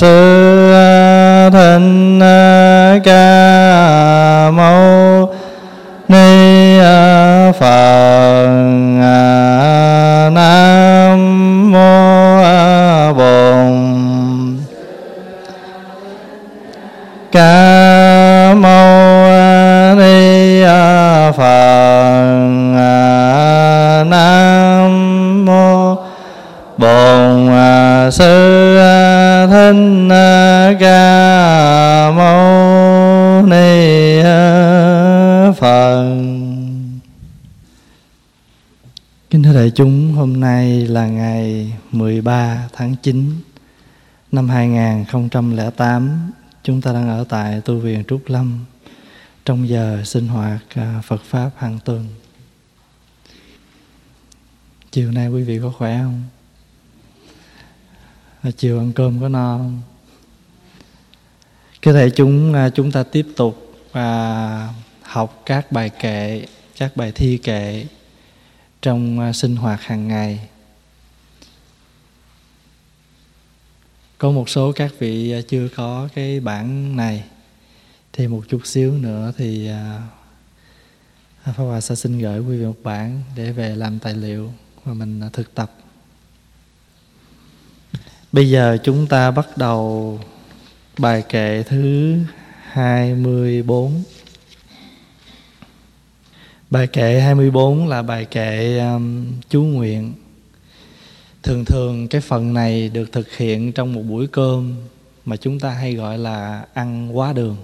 sư 2008. Chúng ta đang ở tại tu viện Trúc Lâm trong giờ sinh hoạt à, Phật Pháp hàng tuần. Chiều nay quý vị có khỏe không? À, chiều ăn cơm có no không? Có thể chúng à, chúng ta tiếp tục à, học các bài kệ, các bài thi kệ trong sinh hoạt hàng ngày có một số các vị à, chưa có cái bản này thì một chút xíu nữa thì à, Pháp Hòa sẽ xin gửi quý vị một bản để về làm tài liệu và mình à, thực tập. Bây giờ chúng ta bắt đầu bài kệ thứ 24. Bài kệ 24 là bài kệ um, chú nguyện. Thường thường cái phần này được thực hiện trong một buổi cơm mà chúng ta hay gọi là ăn quá đường.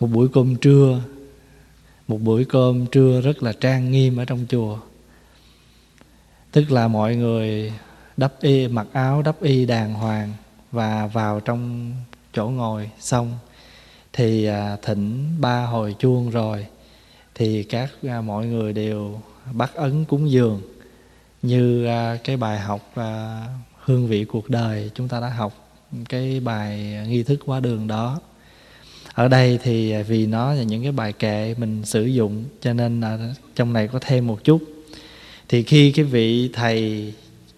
Một buổi cơm trưa, một buổi cơm trưa rất là trang nghiêm ở trong chùa. Tức là mọi người đắp y mặc áo đắp y đàng hoàng và vào trong chỗ ngồi xong thì à, thỉnh ba hồi chuông rồi thì các à, mọi người đều bắt ấn cúng dường như à, cái bài học à, hương vị cuộc đời chúng ta đã học cái bài nghi thức qua đường đó. Ở đây thì à, vì nó là những cái bài kệ mình sử dụng cho nên là trong này có thêm một chút. Thì khi cái vị thầy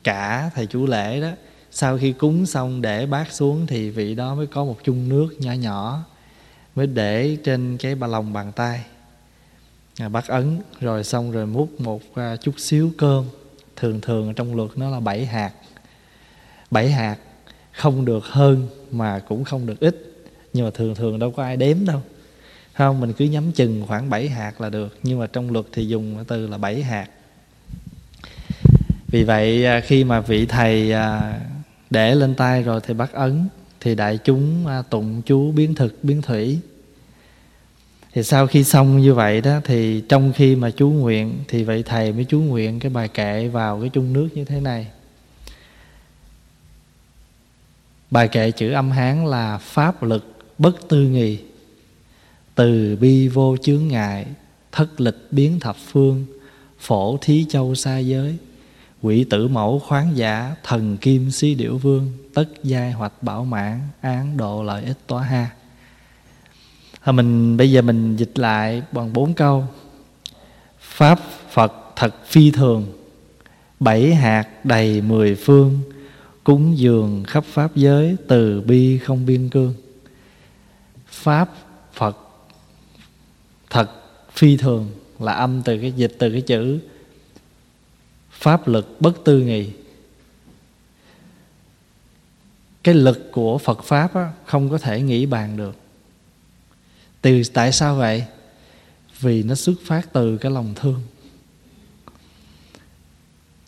cả thầy chủ lễ đó sau khi cúng xong để bát xuống thì vị đó mới có một chung nước nhỏ nhỏ mới để trên cái ba lòng bàn tay. À, bắt ấn rồi xong rồi múc một à, chút xíu cơm thường thường trong luật nó là bảy hạt. Bảy hạt không được hơn mà cũng không được ít, nhưng mà thường thường đâu có ai đếm đâu. Không? Mình cứ nhắm chừng khoảng 7 hạt là được, nhưng mà trong luật thì dùng từ là 7 hạt. Vì vậy à, khi mà vị thầy à, để lên tay rồi thì bắt ấn, thì đại chúng à, tụng chú biến thực, biến thủy thì sau khi xong như vậy đó, thì trong khi mà chú nguyện, thì vậy thầy mới chú nguyện cái bài kệ vào cái chung nước như thế này. Bài kệ chữ âm hán là pháp lực bất tư nghì từ bi vô chướng ngại, thất lịch biến thập phương, phổ thí châu xa giới. Quỷ tử mẫu khoáng giả, thần kim xí điểu vương, tất giai hoạch bảo mãn, án độ lợi ích tỏa ha. Thôi mình bây giờ mình dịch lại bằng bốn câu. Pháp Phật thật phi thường Bảy hạt đầy mười phương Cúng dường khắp Pháp giới Từ bi không biên cương. Pháp Phật Thật phi thường Là âm từ cái dịch từ cái chữ Pháp lực bất tư nghị. Cái lực của Phật Pháp á, không có thể nghĩ bàn được từ tại sao vậy? Vì nó xuất phát từ cái lòng thương.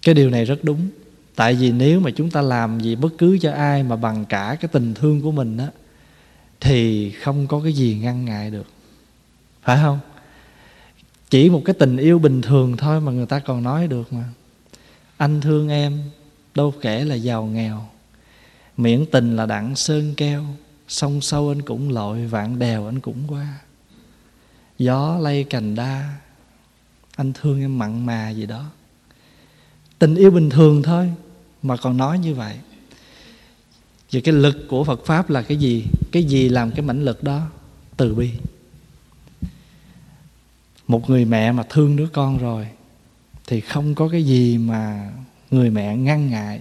Cái điều này rất đúng. Tại vì nếu mà chúng ta làm gì bất cứ cho ai mà bằng cả cái tình thương của mình á, thì không có cái gì ngăn ngại được. Phải không? Chỉ một cái tình yêu bình thường thôi mà người ta còn nói được mà. Anh thương em, đâu kể là giàu nghèo. Miễn tình là đặng sơn keo sông sâu anh cũng lội, vạn đèo anh cũng qua. Gió lay cành đa, anh thương em mặn mà gì đó. Tình yêu bình thường thôi, mà còn nói như vậy. Vậy cái lực của phật pháp là cái gì? Cái gì làm cái mãnh lực đó? Từ bi. Một người mẹ mà thương đứa con rồi, thì không có cái gì mà người mẹ ngăn ngại.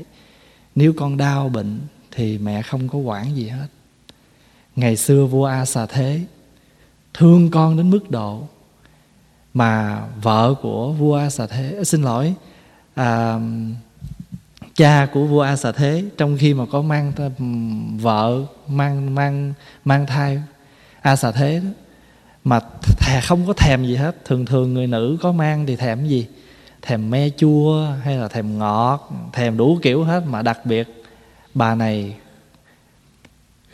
Nếu con đau bệnh, thì mẹ không có quản gì hết ngày xưa vua a xà thế thương con đến mức độ mà vợ của vua a xà thế à, xin lỗi à, cha của vua a xà thế trong khi mà có mang vợ mang mang mang thai a xà thế đó mà thè không có thèm gì hết. Thường thường người nữ có mang thì thèm gì? Thèm me chua hay là thèm ngọt thèm đủ kiểu hết. Mà đặc biệt bà này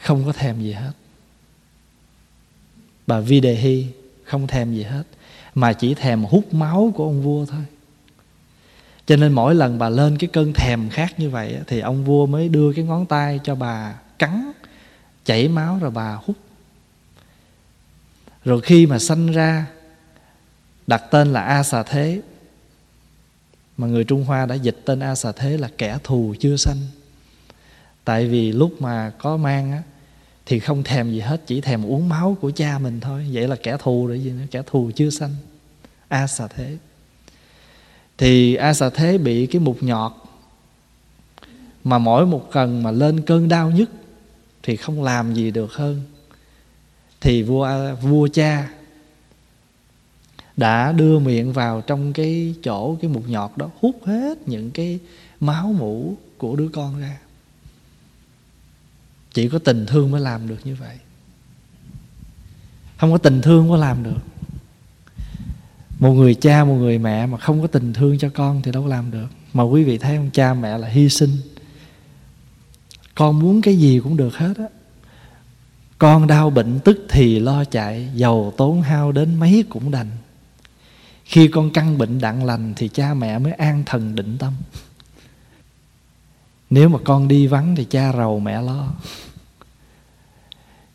không có thèm gì hết. Bà vi đề hy không thèm gì hết, mà chỉ thèm hút máu của ông vua thôi. Cho nên mỗi lần bà lên cái cơn thèm khác như vậy thì ông vua mới đưa cái ngón tay cho bà cắn, chảy máu rồi bà hút. Rồi khi mà sanh ra, đặt tên là a xà thế. Mà người trung hoa đã dịch tên a xà thế là kẻ thù chưa sanh. Tại vì lúc mà có mang á thì không thèm gì hết, chỉ thèm uống máu của cha mình thôi. Vậy là kẻ thù rồi gì nữa? Kẻ thù chưa sanh. A xà thế. Thì a xà thế bị cái mục nhọt mà mỗi một cần mà lên cơn đau nhất thì không làm gì được hơn. Thì vua vua cha đã đưa miệng vào trong cái chỗ cái mục nhọt đó, hút hết những cái máu mũ của đứa con ra chỉ có tình thương mới làm được như vậy. Không có tình thương mới làm được. Một người cha, một người mẹ mà không có tình thương cho con thì đâu làm được. Mà quý vị thấy ông cha, mẹ là hy sinh. Con muốn cái gì cũng được hết á. Con đau bệnh tức thì lo chạy, giàu tốn hao đến mấy cũng đành. Khi con căn bệnh đặng lành thì cha mẹ mới an thần định tâm nếu mà con đi vắng thì cha rầu mẹ lo.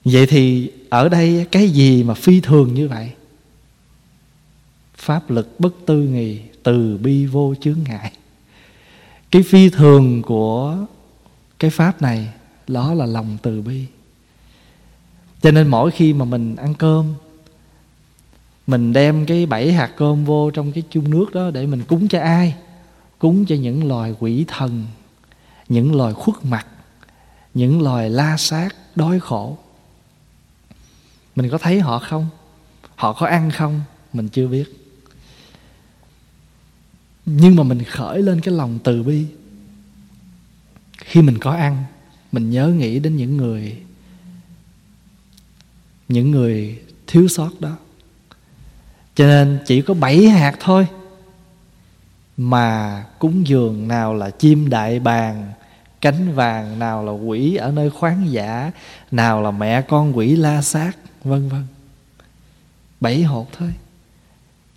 Vậy thì ở đây cái gì mà phi thường như vậy? Pháp lực bất tư nghì từ bi vô chướng ngại. Cái phi thường của cái pháp này, đó là lòng từ bi. Cho nên mỗi khi mà mình ăn cơm, mình đem cái bảy hạt cơm vô trong cái chung nước đó để mình cúng cho ai? Cúng cho những loài quỷ thần những loài khuất mặt, những loài la sát, đói khổ. Mình có thấy họ không? Họ có ăn không? Mình chưa biết. Nhưng mà mình khởi lên cái lòng từ bi. Khi mình có ăn, mình nhớ nghĩ đến những người những người thiếu sót đó. Cho nên chỉ có bảy hạt thôi mà cúng dường nào là chim đại bàng cánh vàng nào là quỷ ở nơi khoáng giả, nào là mẹ con quỷ la sát vân vân. Bảy hột thôi.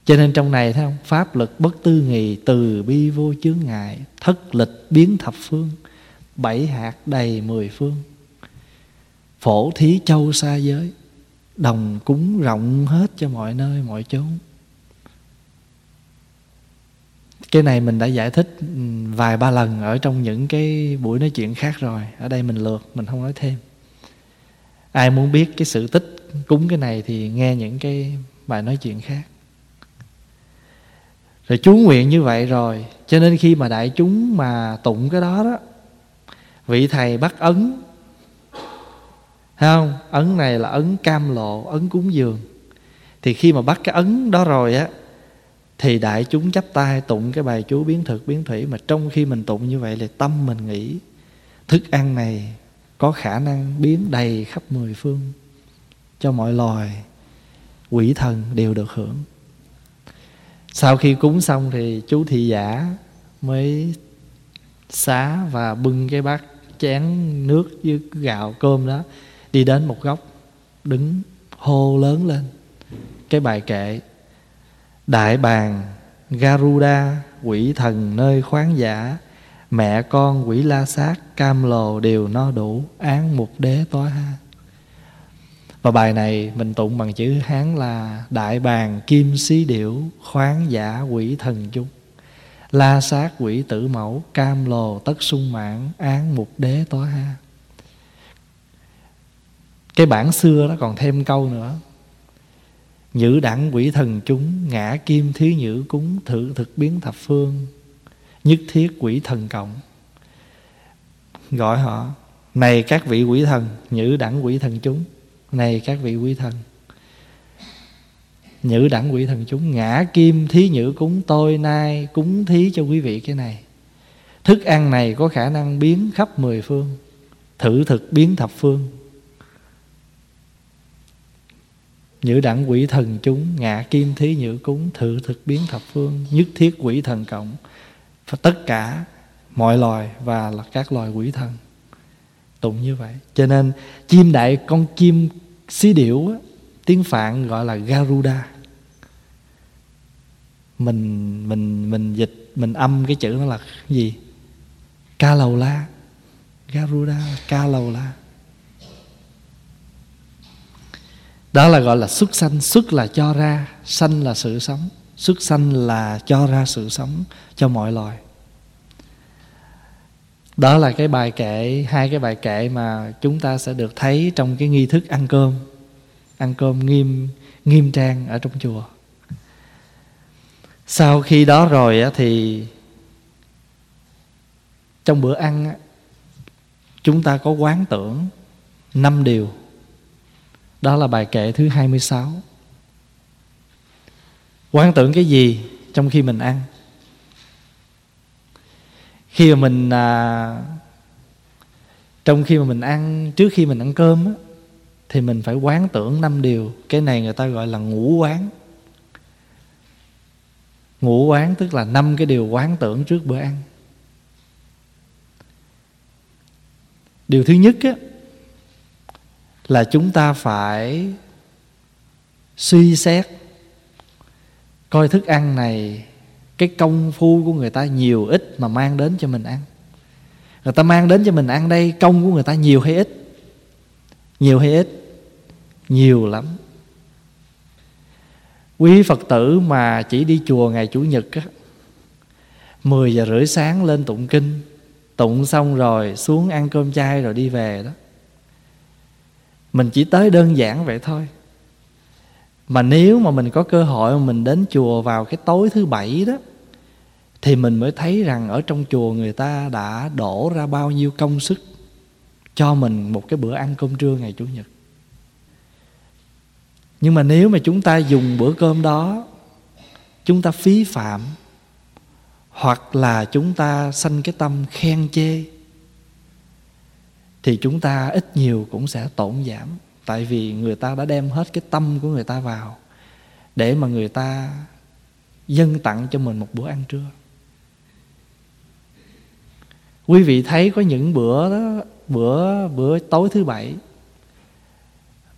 Cho nên trong này thấy không? Pháp lực bất tư nghì từ bi vô chướng ngại, thất lịch biến thập phương, bảy hạt đầy mười phương. Phổ thí châu xa giới, đồng cúng rộng hết cho mọi nơi, mọi chốn cái này mình đã giải thích ừ, vài ba lần ở trong những cái buổi nói chuyện khác rồi. Ở đây mình lượt mình không nói thêm. Ai muốn biết cái sự tích cúng cái này thì nghe những cái bài nói chuyện khác. Rồi chú nguyện như vậy rồi, cho nên khi mà đại chúng mà tụng cái đó đó, vị thầy bắt ấn. Thấy không? Ấn này là ấn cam lộ, ấn cúng dường. Thì khi mà bắt cái ấn đó rồi á thì đại chúng chắp tay tụng cái bài chú biến thực biến thủy mà trong khi mình tụng như vậy thì tâm mình nghĩ, thức ăn này có khả năng biến đầy khắp mười phương, cho mọi loài quỷ thần đều được hưởng. Sau khi cúng xong thì chú thị giả mới xá và bưng cái bát chén nước với gạo cơm đó đi đến một góc đứng hô lớn lên. Cái bài kệ đại bàng, garuda, quỷ thần nơi khoáng giả, mẹ con quỷ la sát, cam lồ đều no đủ, án một đế tối ha. Và bài này mình tụng bằng chữ hán là đại bàng kim xí điểu, khoáng giả quỷ thần chung. La sát quỷ tử mẫu, cam lồ tất sung mãn, án mục đế tối ha. Cái bản xưa nó còn thêm câu nữa. Nhữ đẳng quỷ thần chúng, Ngã kim thí nhữ cúng, Thử thực biến thập phương, Nhất thiết quỷ thần cộng. Gọi họ, này các vị quỷ thần, nhữ đẳng quỷ thần chúng, này các vị quỷ thần. Nhữ đẳng quỷ thần chúng, ngã kim thí nhữ cúng, tôi nay cúng thí cho quý vị cái này. Thức ăn này có khả năng biến khắp mười phương, thử thực biến thập phương. Nhữ đẳng quỷ thần chúng Ngạ kim thí nhữ cúng Thử thực biến thập phương Nhất thiết quỷ thần cộng. Và Tất cả mọi loài Và là các loài quỷ thần. Tụng như vậy. Cho nên chim đại con chim xí điểu á, Tiếng Phạn gọi là Garuda. Mình mình mình dịch Mình âm cái chữ nó là gì? Ca lầu la Garuda ca lầu la đó là gọi là xuất sanh. Xuất là cho ra, sanh là sự sống. Xuất sanh là cho ra sự sống cho mọi loài. Đó là cái bài kệ, hai cái bài kệ mà chúng ta sẽ được thấy trong cái nghi thức ăn cơm. Ăn cơm nghiêm nghiêm trang ở trong chùa. Sau khi đó rồi thì trong bữa ăn chúng ta có quán tưởng năm điều đó là bài kệ thứ 26 Quán tưởng cái gì trong khi mình ăn? Khi mà mình à, Trong khi mà mình ăn Trước khi mình ăn cơm á, Thì mình phải quán tưởng năm điều. Cái này người ta gọi là ngũ quán. Ngũ quán tức là năm cái điều quán tưởng trước bữa ăn. Điều thứ nhất á, là chúng ta phải suy xét, coi thức ăn này, cái công phu của người ta nhiều ít mà mang đến cho mình ăn. Người ta mang đến cho mình ăn đây, công của người ta nhiều hay ít? Nhiều hay ít? Nhiều lắm. Quý phật tử mà chỉ đi chùa ngày chủ nhật á 10 giờ rưỡi sáng lên tụng kinh, tụng xong rồi xuống ăn cơm chay rồi đi về đó mình chỉ tới đơn giản vậy thôi. Mà nếu mà mình có cơ hội mà mình đến chùa vào cái tối thứ bảy đó, thì mình mới thấy rằng ở trong chùa người ta đã đổ ra bao nhiêu công sức cho mình một cái bữa ăn cơm trưa ngày chủ nhật. Nhưng mà nếu mà chúng ta dùng bữa cơm đó, chúng ta phí phạm, hoặc là chúng ta sanh cái tâm khen chê thì chúng ta ít nhiều cũng sẽ tổn giảm. Tại vì người ta đã đem hết cái tâm của người ta vào để mà người ta dâng tặng cho mình một bữa ăn trưa. Quý vị thấy có những bữa đó, bữa bữa tối thứ bảy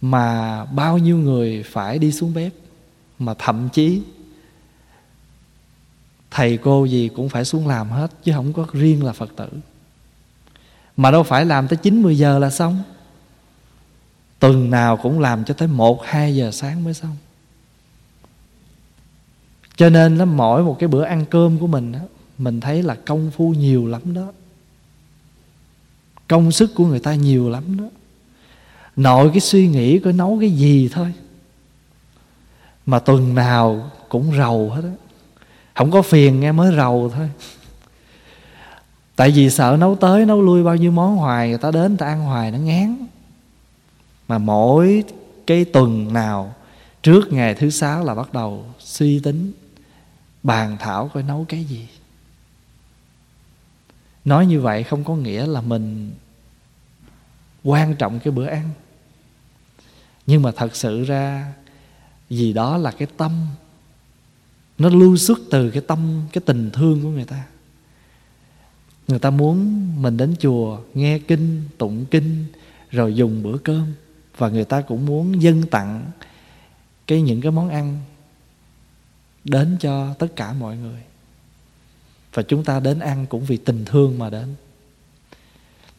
mà bao nhiêu người phải đi xuống bếp, mà thậm chí thầy cô gì cũng phải xuống làm hết chứ không có riêng là phật tử mà đâu phải làm tới 90 giờ là xong. Tuần nào cũng làm cho tới 1-2 giờ sáng mới xong. Cho nên là mỗi một cái bữa ăn cơm của mình đó, Mình thấy là công phu nhiều lắm đó. Công sức của người ta nhiều lắm đó. Nội cái suy nghĩ coi nấu cái gì thôi. Mà tuần nào cũng rầu hết á. Không có phiền nghe mới rầu thôi tại vì sợ nấu tới, nấu lui bao nhiêu món hoài, người ta đến, người ta ăn hoài, nó ngán. Mà mỗi cái tuần nào, trước ngày thứ sáu là bắt đầu suy tính, bàn thảo coi nấu cái gì. Nói như vậy không có nghĩa là mình quan trọng cái bữa ăn. Nhưng mà thật sự ra, vì đó là cái tâm. Nó lưu xuất từ cái tâm, cái tình thương của người ta người ta muốn mình đến chùa, nghe kinh, tụng kinh, rồi dùng bữa cơm. Và người ta cũng muốn dâng tặng cái những cái món ăn đến cho tất cả mọi người. Và chúng ta đến ăn cũng vì tình thương mà đến.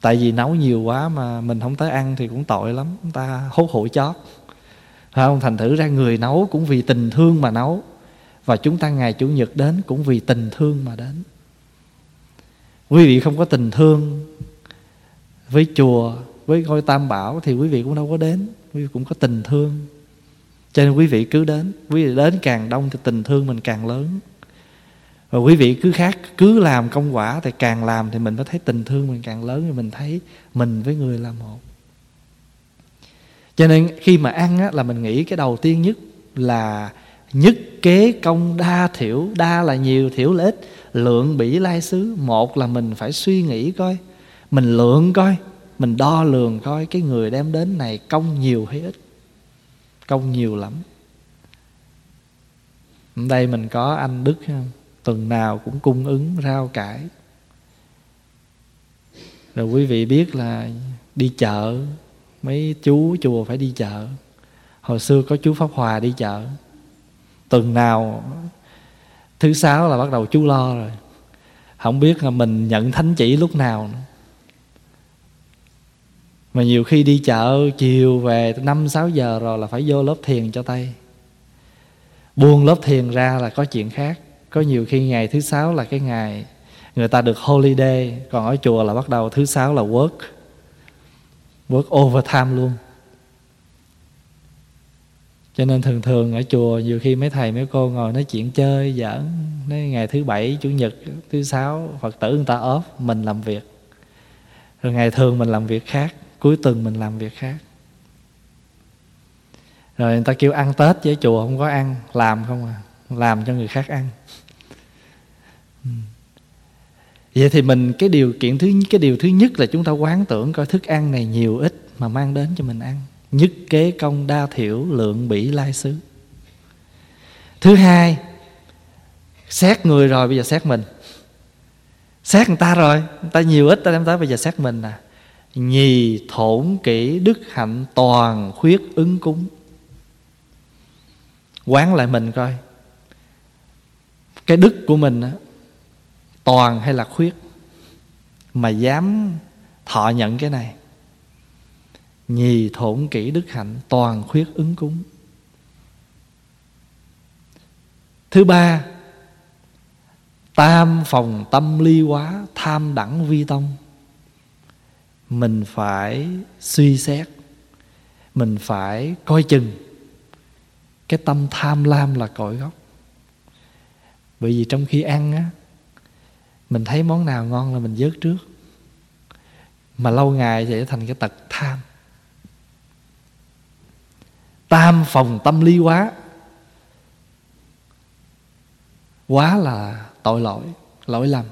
Tại vì nấu nhiều quá mà mình không tới ăn thì cũng tội lắm. Chúng ta hốt hụi chót. Không? Thành thử ra người nấu cũng vì tình thương mà nấu. Và chúng ta ngày chủ nhật đến cũng vì tình thương mà đến quý vị không có tình thương với chùa với ngôi tam bảo thì quý vị cũng đâu có đến. Quý vị cũng có tình thương. Cho nên quý vị cứ đến. Quý vị đến càng đông thì tình thương mình càng lớn. Và quý vị cứ khác cứ làm công quả thì càng làm thì mình mới thấy tình thương mình càng lớn thì mình thấy mình với người là một. Cho nên khi mà ăn á, là mình nghĩ cái đầu tiên nhất là nhất kế công đa thiểu, đa là nhiều, thiểu là ít. Lượng bỉ lai xứ, một là mình phải suy nghĩ coi. Mình lượng coi, mình đo lường coi cái người đem đến này công nhiều hay ít. Công nhiều lắm. Đây mình có anh đức không tuần nào cũng cung ứng rau cải. Rồi quý vị biết là đi chợ, mấy chú chùa phải đi chợ. Hồi xưa có chú pháp hòa đi chợ tuần nào, thứ sáu là bắt đầu chú lo rồi. Không biết là mình nhận thánh chỉ lúc nào nữa. Mà nhiều khi đi chợ chiều về năm, sáu giờ rồi là phải vô lớp thiền cho tay. Buông lớp thiền ra là có chuyện khác. Có nhiều khi ngày thứ sáu là cái ngày người ta được holiday, còn ở chùa là bắt đầu thứ sáu là work. Work overtime luôn cho nên thường thường ở chùa nhiều khi mấy thầy mấy cô ngồi nói chuyện chơi giỡn. Nói ngày thứ bảy, chủ nhật, thứ sáu, phật tử người ta ốp mình làm việc. Rồi ngày thường mình làm việc khác, cuối tuần mình làm việc khác. Rồi người ta kêu ăn tết với chùa, không có ăn, làm không à. Làm cho người khác ăn. Ừ. Vậy thì mình, cái điều kiện thứ, cái điều thứ nhất là chúng ta quán tưởng coi thức ăn này nhiều ít mà mang đến cho mình ăn nhất kế công đa thiểu lượng bỉ lai xứ. Thứ hai, xét người rồi, bây giờ xét mình. Xét người ta rồi, người ta nhiều ít, ta đem tới, bây giờ xét mình à nhì thổn kỹ đức hạnh toàn khuyết ứng cúng. Quán lại mình coi. Cái đức của mình á, toàn hay là khuyết? Mà dám thọ nhận cái này nhì thổn kỹ đức hạnh, toàn khuyết ứng cúng. Thứ ba, tam phòng tâm ly quá tham đẳng vi tông. Mình phải suy xét, mình phải coi chừng. Cái tâm tham lam là cội gốc. Bởi vì trong khi ăn á, mình thấy món nào ngon là mình dớt trước. Mà lâu ngày thì thành cái tật tham tam phòng tâm lý quá. Quá là tội lỗi lỗi lầm.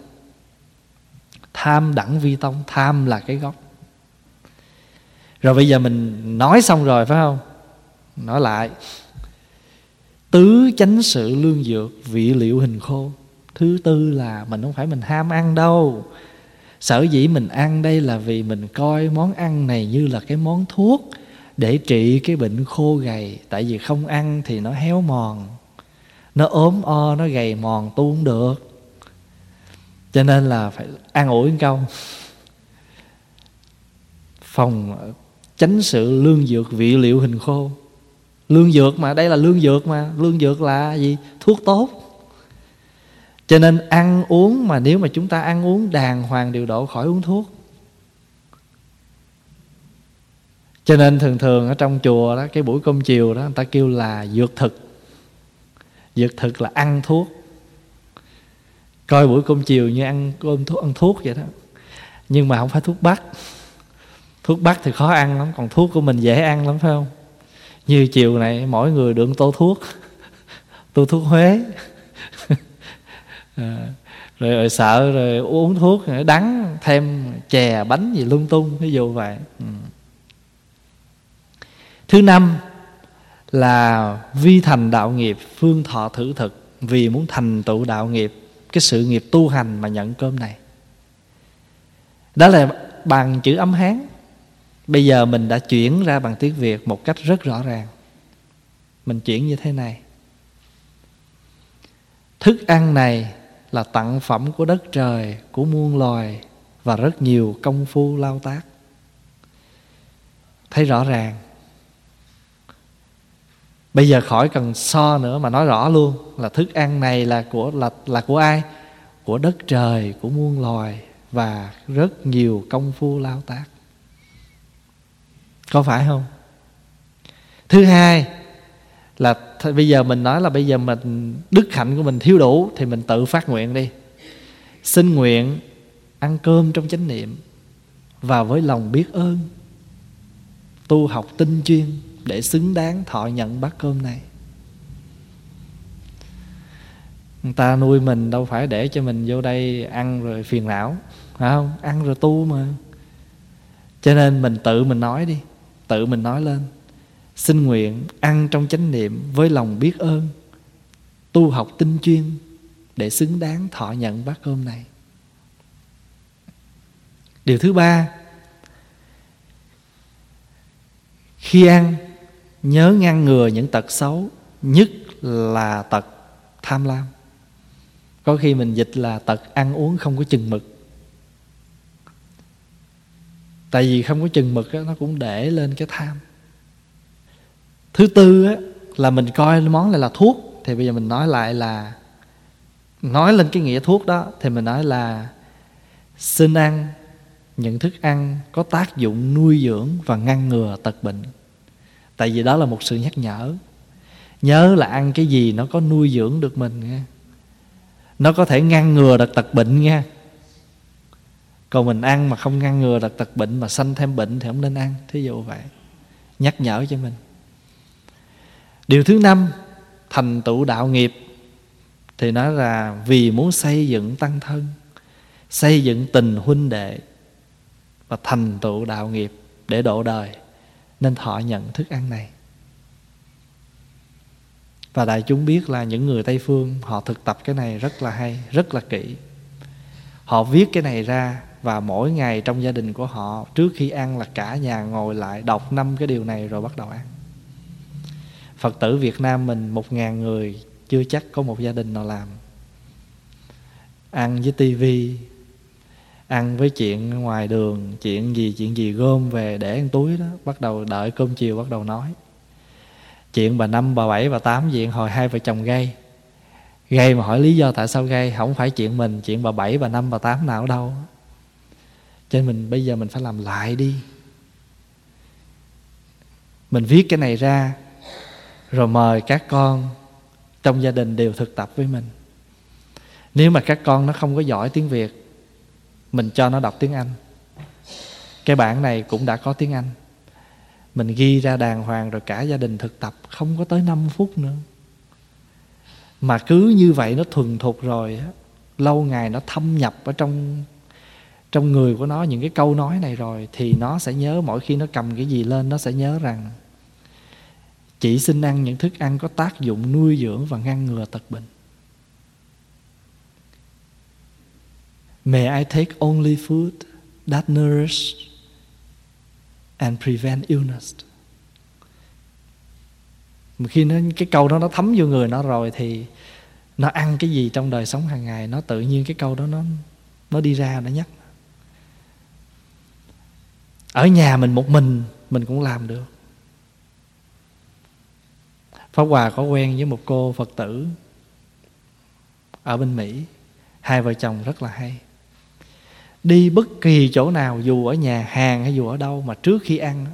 Tham đẳng vi tông, tham là cái gốc. Rồi bây giờ mình nói xong rồi, phải không? Nói lại. Tứ chánh sự lương dược, vị liệu hình khô. Thứ tư là mình không phải mình ham ăn đâu. Sở dĩ mình ăn đây là vì mình coi món ăn này như là cái món thuốc để trị cái bệnh khô gầy, tại vì không ăn thì nó héo mòn, nó ốm o, nó gầy mòn tu không được. Cho nên là phải ăn ủi một câu, phòng tránh sự lương dược vị liệu hình khô. Lương dược mà, đây là lương dược mà, lương dược là gì? Thuốc tốt. Cho nên ăn uống mà nếu mà chúng ta ăn uống đàng hoàng điều độ khỏi uống thuốc cho nên thường thường ở trong chùa đó cái buổi cơm chiều đó người ta kêu là dược thực. Dược thực là ăn thuốc. Coi buổi cơm chiều như ăn cơm thuốc ăn thuốc vậy đó. Nhưng mà không phải thuốc bắc. Thuốc bắc thì khó ăn lắm còn thuốc của mình dễ ăn lắm phải không? Như chiều này mỗi người được tô thuốc. Tô thuốc huế. À, rồi, rồi sợ rồi uống thuốc rồi đắng thêm chè bánh gì lung tung ví dụ vậy. Ừ thứ năm là vi thành đạo nghiệp, phương thọ thử thực. Vì muốn thành tựu đạo nghiệp, cái sự nghiệp tu hành mà nhận cơm này. Đó là bằng chữ âm hán. Bây giờ mình đã chuyển ra bằng tiếng việt một cách rất rõ ràng. Mình chuyển như thế này. Thức ăn này là tặng phẩm của đất trời, của muôn loài và rất nhiều công phu lao tác. Thấy rõ ràng bây giờ khỏi cần so nữa mà nói rõ luôn là thức ăn này là của, là là của ai? Của đất trời, của muôn loài và rất nhiều công phu lao tác. Có phải không? Thứ hai là th- bây giờ mình nói là bây giờ mình, đức hạnh của mình thiếu đủ thì mình tự phát nguyện đi. Xin nguyện ăn cơm trong chánh niệm và với lòng biết ơn, tu học tinh chuyên để xứng đáng thọ nhận bát cơm này. Người ta nuôi mình đâu phải để cho mình vô đây ăn rồi phiền não, phải không? Ăn rồi tu mà. Cho nên mình tự mình nói đi, tự mình nói lên. Xin nguyện ăn trong chánh niệm với lòng biết ơn, tu học tinh chuyên để xứng đáng thọ nhận bát cơm này. Điều thứ ba, khi ăn nhớ ngăn ngừa những tật xấu nhất là tật tham lam. Có khi mình dịch là tật ăn uống không có chừng mực. Tại vì không có chừng mực đó, nó cũng để lên cái tham. Thứ tư á, là mình coi món này là thuốc thì bây giờ mình nói lại là nói lên cái nghĩa thuốc đó thì mình nói là xin ăn những thức ăn có tác dụng nuôi dưỡng và ngăn ngừa tật bệnh tại vì đó là một sự nhắc nhở. Nhớ là ăn cái gì nó có nuôi dưỡng được mình nghe. Nó có thể ngăn ngừa được tật bệnh nha còn mình ăn mà không ngăn ngừa được tật bệnh mà sanh thêm bệnh thì không nên ăn. Thí dụ vậy. Nhắc nhở cho mình. Điều thứ năm, thành tựu đạo nghiệp. Thì nói là vì muốn xây dựng tăng thân, xây dựng tình huynh đệ và thành tựu đạo nghiệp để độ đời nên thọ nhận thức ăn này. Và đại chúng biết là những người tây phương, họ thực tập cái này rất là hay, rất là kỹ. Họ viết cái này ra và mỗi ngày trong gia đình của họ, trước khi ăn là cả nhà ngồi lại đọc năm cái điều này rồi bắt đầu ăn. Phật tử việt nam mình một ngàn người chưa chắc có một gia đình nào làm. Ăn với tivi ăn với chuyện ngoài đường, chuyện gì chuyện gì gom về để ăn túi đó, bắt đầu đợi cơm chiều bắt đầu nói. Chuyện bà năm, bà bảy, bà tám chuyện hồi hai vợ chồng gây gây mà hỏi lý do tại sao gây không phải chuyện mình, chuyện bà bảy, bà năm, bà tám nào đâu. Cho nên mình, bây giờ mình phải làm lại đi. Mình viết cái này ra, rồi mời các con trong gia đình đều thực tập với mình. Nếu mà các con nó không có giỏi tiếng việt mình cho nó đọc tiếng anh. Cái bản này cũng đã có tiếng anh. Mình ghi ra đàng hoàng rồi cả gia đình thực tập, không có tới 5 phút nữa. Mà cứ như vậy nó thuần thục rồi á, lâu ngày nó thâm nhập ở trong trong người của nó, những cái câu nói này rồi, thì nó sẽ nhớ mỗi khi nó cầm cái gì lên, nó sẽ nhớ rằng chỉ xin ăn những thức ăn có tác dụng nuôi dưỡng và ngăn ngừa tật bệnh. May I take only food that nourish and prevent illness. Mà khi nó, cái câu đó nó thấm vô người nó rồi thì nó ăn cái gì trong đời sống hàng ngày, nó tự nhiên cái câu đó nó nó đi ra, nó nhắc. Ở nhà mình một mình mình cũng làm được. Pháp Hòa có quen với một cô Phật tử ở bên Mỹ Hai vợ chồng rất là hay đi bất kỳ chỗ nào, dù ở nhà hàng hay dù ở đâu mà trước khi ăn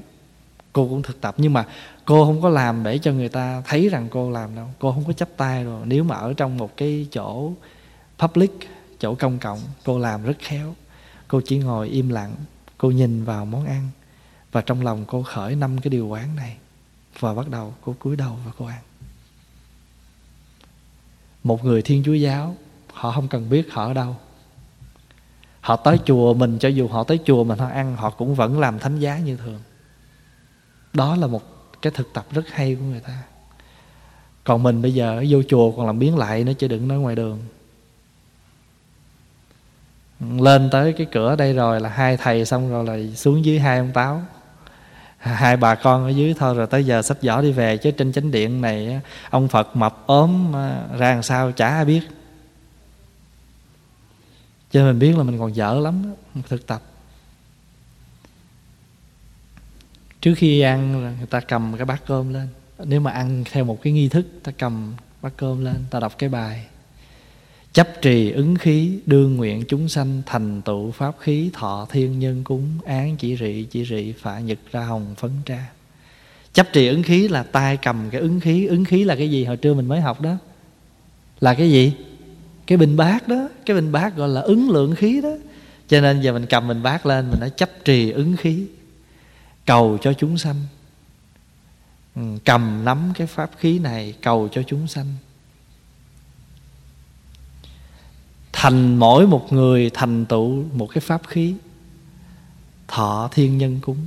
cô cũng thực tập. Nhưng mà cô không có làm để cho người ta thấy rằng cô làm đâu. Cô không có chấp tay rồi. Nếu mà ở trong một cái chỗ public, chỗ công cộng, cô làm rất khéo. Cô chỉ ngồi im lặng, cô nhìn vào món ăn. Và trong lòng cô khởi năm cái điều quán này. Và bắt đầu cô cúi đầu và cô ăn. Một người thiên chúa giáo, họ không cần biết họ ở đâu họ tới chùa mình, cho dù họ tới chùa mình, họ ăn, họ cũng vẫn làm thánh giá như thường. Đó là một cái thực tập rất hay của người ta. Còn mình bây giờ, vô chùa còn làm biến lại nữa chứ đừng nói ngoài đường. Lên tới cái cửa đây rồi là hai thầy, xong rồi là xuống dưới hai ông táo. Hai bà con ở dưới thôi, rồi tới giờ sách giỏ đi về, chứ trên chánh điện này ông phật mập ốm ra làm sao chả ai biết cho nên mình biết là mình còn dở lắm đó, thực tập. Trước khi ăn người ta cầm cái bát cơm lên. Nếu mà ăn theo một cái nghi thức ta cầm bát cơm lên ta đọc cái bài. Chấp trì ứng khí đương nguyện chúng sanh thành tựu pháp khí thọ thiên nhân cúng án chỉ rị chỉ rị phạ nhật ra hồng phấn tra. Chấp trì ứng khí là tay cầm cái ứng khí. Ứng khí là cái gì? Hồi trưa mình mới học đó. Là cái gì? Cái bình bát đó, cái bình bát gọi là ứng lượng khí đó. Cho nên giờ mình cầm bình bát lên, mình nói chấp trì ứng khí, cầu cho chúng sanh. Ừ, cầm nắm cái pháp khí này, cầu cho chúng sanh. Thành mỗi một người thành tựu một cái pháp khí, thọ thiên nhân cúng.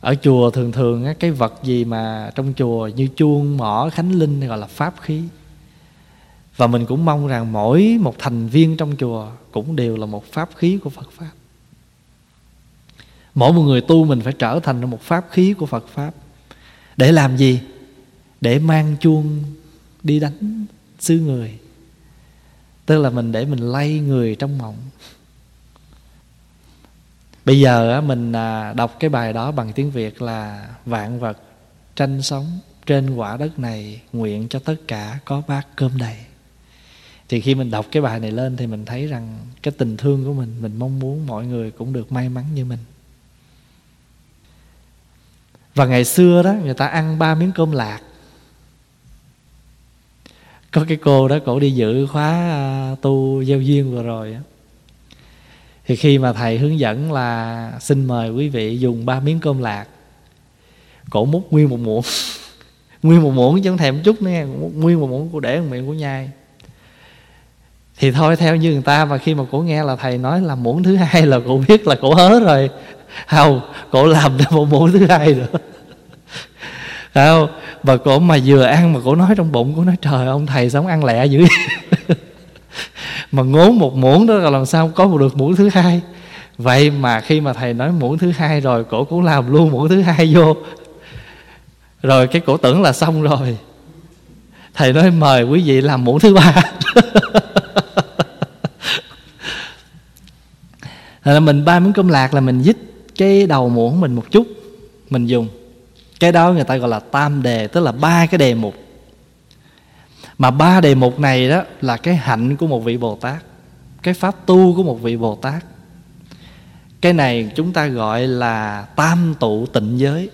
Ở chùa thường thường cái vật gì mà trong chùa như chuông, mỏ, khánh linh gọi là pháp khí? Và mình cũng mong rằng mỗi một thành viên trong chùa cũng đều là một pháp khí của phật pháp. Mỗi một người tu mình phải trở thành một pháp khí của phật pháp. Để làm gì? Để mang chuông đi đánh xứ người. Tức là mình để mình lay người trong mộng. Bây giờ mình à, đọc cái bài đó bằng tiếng việt là vạn vật tranh sống trên quả đất này nguyện cho tất cả có bát cơm đầy thì khi mình đọc cái bài này lên thì mình thấy rằng cái tình thương của mình mình mong muốn mọi người cũng được may mắn như mình. Và ngày xưa đó, người ta ăn ba miếng cơm lạc. Có cái cô đó, cổ đi dự khóa à, tu giao duyên vừa rồi đó. thì khi mà thầy hướng dẫn là xin mời quý vị dùng ba miếng cơm lạc, cổ múc nguyên một muỗng. Nguyên một muỗng chứ không thèm chút nữa nguyên một muỗng cô để miệng của nhai thì thôi, theo như người ta, mà khi mà cổ nghe là thầy nói là muỗng thứ hai là cổ biết là cổ hớ rồi. Không, cổ làm được một muỗng thứ hai nữa. Không và cổ mà vừa ăn mà cổ nói trong bụng, cổ nói, trời, ông thầy sống ăn lẹ dữ mà ngốn một muỗng đó là làm sao có một được muỗng thứ hai? Vậy mà khi mà thầy nói muỗng thứ hai rồi, cổ cũng làm luôn muỗng thứ hai vô. Rồi cái cổ tưởng là xong rồi. Thầy nói, mời quý vị làm muỗng thứ ba. là mình ba miếng cơm lạc là mình dít cái đầu muỗng mình một chút, mình dùng. Cái đó người ta gọi là tam đề, tức là ba cái đề mục. Mà ba đề mục này đó là cái hạnh của một vị bồ tát, cái pháp tu của một vị bồ tát. Cái này chúng ta gọi là tam tụ tịnh giới.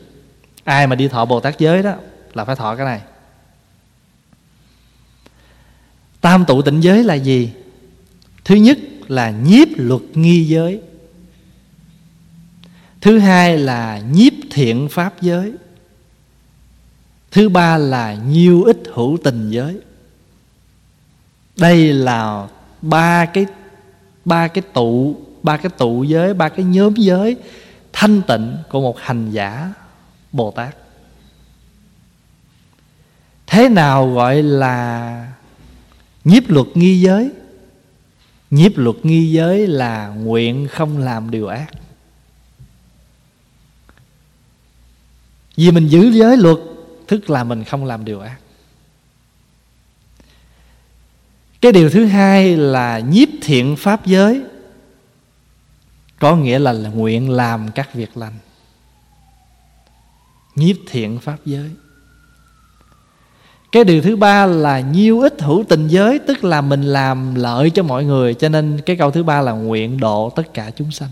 Ai mà đi thọ bồ tát giới đó là phải thọ cái này. Tam tụ tịnh giới là gì? Thứ nhất là nhiếp luật nghi giới. Thứ hai là nhiếp thiện pháp giới. Thứ ba là nhiêu ích hữu tình giới. Đây là ba cái ba cái tụ, ba cái tụ giới, ba cái nhóm giới thanh tịnh của một hành giả bồ tát. Thế nào gọi là nhiếp luật nghi giới? Nhiếp luật nghi giới là nguyện không làm điều ác. Vì mình giữ giới luật tức là mình không làm điều ác. Cái điều thứ hai là nhiếp thiện pháp giới có nghĩa là, là nguyện làm các việc lành. Nhiếp thiện pháp giới cái điều thứ ba là nhiêu ít hữu tình giới, tức là mình làm lợi cho mọi người. Cho nên cái câu thứ ba là nguyện độ tất cả chúng sanh.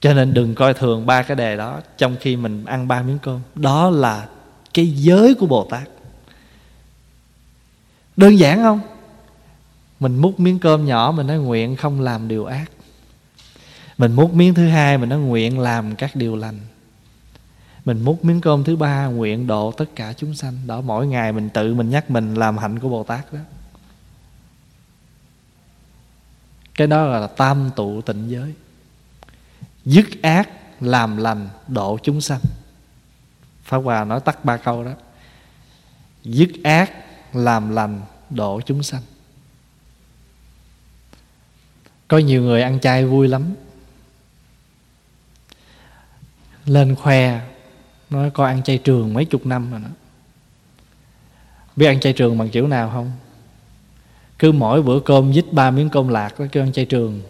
Cho nên đừng coi thường ba cái đề đó trong khi mình ăn ba miếng cơm. Đó là cái giới của bồ tát. Đơn giản không? Mình múc miếng cơm nhỏ, mình nói nguyện không làm điều ác. Mình múc miếng thứ hai, mình nói nguyện làm các điều lành mình múc miếng cơm thứ ba, nguyện độ tất cả chúng sanh. Đó, mỗi ngày mình tự mình nhắc mình làm hạnh của bồ tát đó. Cái đó là tam tụ tịnh giới. Dứt ác làm lành độ chúng sanh. Pháp hòa nói tắt ba câu đó. Dứt ác làm lành độ chúng sanh. Có nhiều người ăn chay vui lắm. Lên khoe nói, coi ăn chay trường mấy chục năm rồi đó. Biết ăn chay trường bằng kiểu nào không? Cứ mỗi bữa cơm dít ba miếng cơm lạc nó kêu ăn chay trường.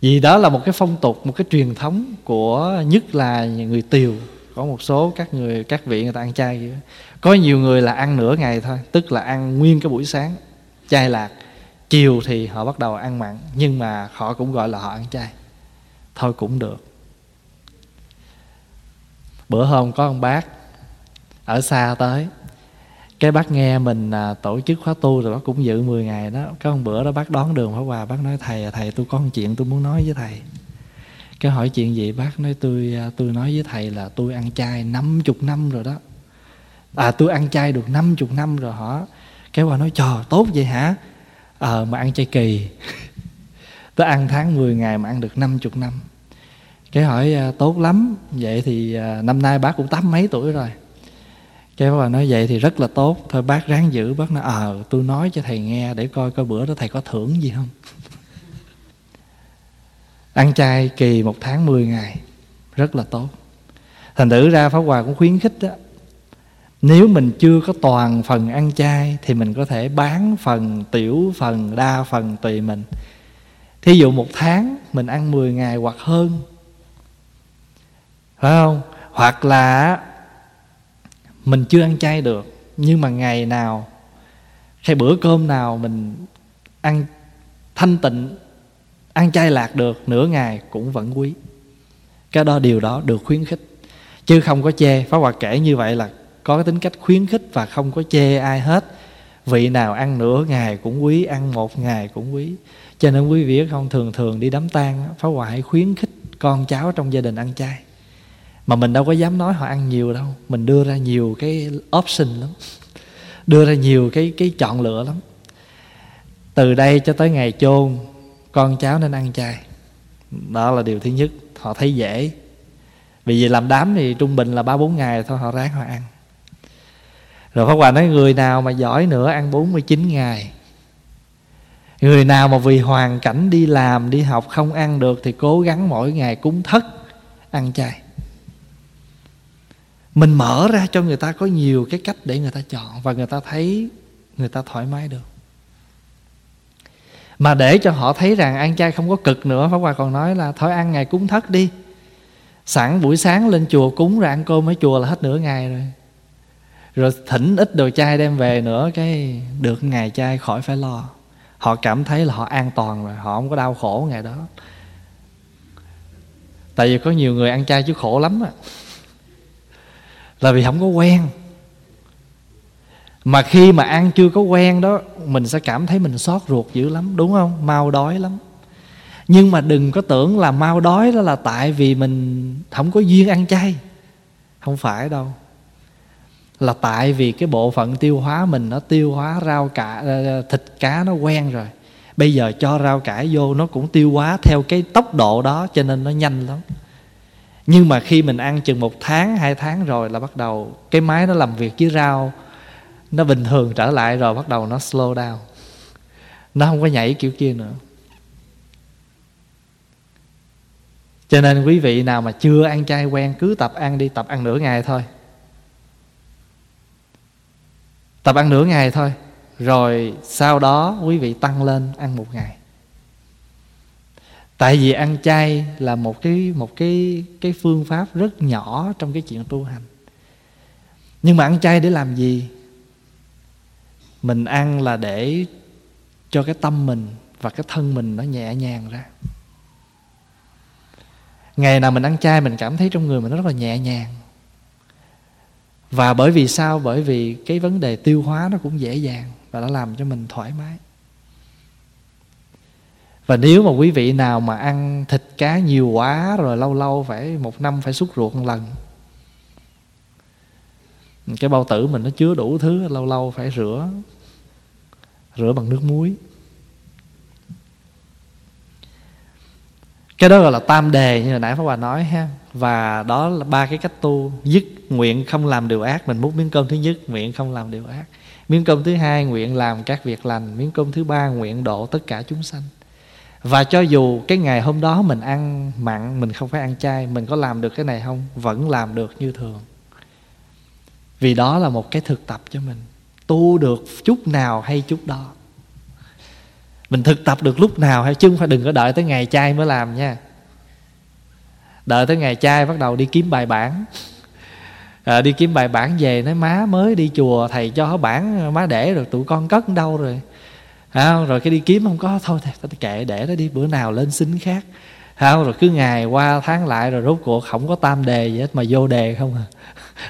Vì đó là một cái phong tục, một cái truyền thống của nhất là người tiều. Có một số các người, các vị người ta ăn chay vậy. có nhiều người là ăn nửa ngày thôi, tức là ăn nguyên cái buổi sáng, chay lạc. Chiều thì họ bắt đầu ăn mặn, nhưng mà họ cũng gọi là họ ăn chay. Thôi cũng được bữa hôm có ông bác ở xa tới. Cái bác nghe mình à, tổ chức khóa tu rồi bác cũng dự 10 ngày đó. Có một bữa đó bác đón đường pháp hòa bác nói thầy à, thầy tôi có một chuyện tôi muốn nói với thầy. Cái hỏi chuyện gì? Bác nói tôi à, tôi nói với thầy là tôi ăn chay 50 năm rồi đó. À tôi ăn chay được 50 năm rồi hả? Cái bà nói trời tốt vậy hả? Ờ à, mà ăn chay kỳ. Tôi ăn tháng 10 ngày mà ăn được 50 năm cái hỏi à, tốt lắm. Vậy thì à, năm nay bác cũng tám mấy tuổi rồi. Cái bà nói vậy thì rất là tốt. Thôi bác ráng giữ bác nói ờ à, tôi nói cho thầy nghe để coi coi bữa đó thầy có thưởng gì không. Ăn chay kỳ một tháng 10 ngày rất là tốt. Thành thử ra pháp hòa cũng khuyến khích đó nếu mình chưa có toàn phần ăn chay thì mình có thể bán phần tiểu phần đa phần tùy mình. Thí dụ một tháng mình ăn 10 ngày hoặc hơn phải không? Hoặc là mình chưa ăn chay được, nhưng mà ngày nào hay bữa cơm nào mình ăn thanh tịnh, ăn chay lạc được, nửa ngày cũng vẫn quý. Cái đó, điều đó được khuyến khích. Chứ không có chê. Pháp hòa kể như vậy là có cái tính cách khuyến khích và không có chê ai hết. Vị nào ăn nửa ngày cũng quý, ăn một ngày cũng quý. Cho nên quý vị không, thường thường đi đám tang pháp hòa hãy khuyến khích con cháu trong gia đình ăn chay mà mình đâu có dám nói họ ăn nhiều đâu. Mình đưa ra nhiều cái option lắm. Đưa ra nhiều cái cái chọn lựa lắm. Từ đây cho tới ngày chôn con cháu nên ăn chay. Đó là điều thứ nhất. Họ thấy dễ. Vì vì làm đám thì trung bình là ba bốn ngày thôi họ ráng họ ăn. Rồi Pháp Hòa nói người nào mà giỏi nữa ăn 49 ngày. Người nào mà vì hoàn cảnh đi làm, đi học không ăn được Thì cố gắng mỗi ngày cúng thất ăn chay. Mình mở ra cho người ta có nhiều cái cách để người ta chọn Và người ta thấy, người ta thoải mái được. Mà để cho họ thấy rằng ăn chay không có cực nữa, Pháp Hòa còn nói là thôi ăn ngày cúng thất đi. Sẵn buổi sáng lên chùa cúng rồi ăn cơm ở chùa là hết nửa ngày rồi. Rồi thỉnh ít đồ chay đem về nữa, cái được ngày chay khỏi phải lo. Họ cảm thấy là họ an toàn rồi, họ không có đau khổ ngày đó. Tại vì có nhiều người ăn chay chứ khổ lắm á là vì không có quen. Mà khi mà ăn chưa có quen đó, mình sẽ cảm thấy mình xót ruột dữ lắm, đúng không? Mau đói lắm. Nhưng mà đừng có tưởng là mau đói đó là tại vì mình không có duyên ăn chay. Không phải đâu. Là tại vì cái bộ phận tiêu hóa mình nó tiêu hóa rau cải ờ, ờ, thịt cá nó quen rồi. Bây giờ cho rau cải vô nó cũng tiêu hóa theo cái tốc độ đó, cho nên nó nhanh lắm nhưng mà khi mình ăn chừng một tháng, hai tháng rồi là bắt đầu cái máy nó làm việc với rau, nó bình thường trở lại rồi bắt đầu nó slow down. Nó không có nhảy kiểu kia nữa. Cho nên quý vị nào mà chưa ăn chay quen, cứ tập ăn đi, tập ăn nửa ngày thôi. Tập ăn nửa ngày thôi, rồi sau đó quý vị tăng lên ăn một ngày tại vì ăn chay là một cái một cái cái phương pháp rất nhỏ trong cái chuyện tu hành. Nhưng mà ăn chay để làm gì? Mình ăn là để cho cái tâm mình và cái thân mình nó nhẹ nhàng ra. Ngày nào mình ăn chay mình cảm thấy trong người mình nó rất là nhẹ nhàng. Và bởi vì sao? Bởi vì cái vấn đề tiêu hóa nó cũng dễ dàng và nó làm cho mình thoải mái và nếu mà quý vị nào mà ăn thịt cá nhiều quá rồi lâu lâu phải một năm phải xúc ruột một lần, cái bao tử mình nó chứa đủ thứ, lâu lâu phải rửa rửa bằng nước muối. Cái đó gọi là tam đề như hồi nãy pháp hòa nói ha. Và đó là ba cái cách tu. Dứt nguyện không làm điều ác, mình múc miếng cơm thứ nhất, nguyện không làm điều ác. Miếng cơm thứ hai, nguyện làm các việc lành. Miếng cơm thứ ba, nguyện độ tất cả chúng sanh và cho dù cái ngày hôm đó mình ăn mặn mình không phải ăn chay mình có làm được cái này không? Vẫn làm được như thường. Vì đó là một cái thực tập cho mình. Tu được chút nào hay chút đó. Mình thực tập được lúc nào hay chứ không phải đừng có đợi tới ngày chay mới làm nha. Đợi tới ngày chay bắt đầu đi kiếm bài bản. À, đi kiếm bài bản về nói má mới đi chùa thầy cho bản má để rồi tụi con cất đâu rồi? Không? rồi cái đi kiếm không có, thôi thầy kệ, để nó đi, bữa nào lên xin khác. Không rồi cứ ngày qua tháng lại rồi rốt cuộc không có tam đề gì hết, mà vô đề không à.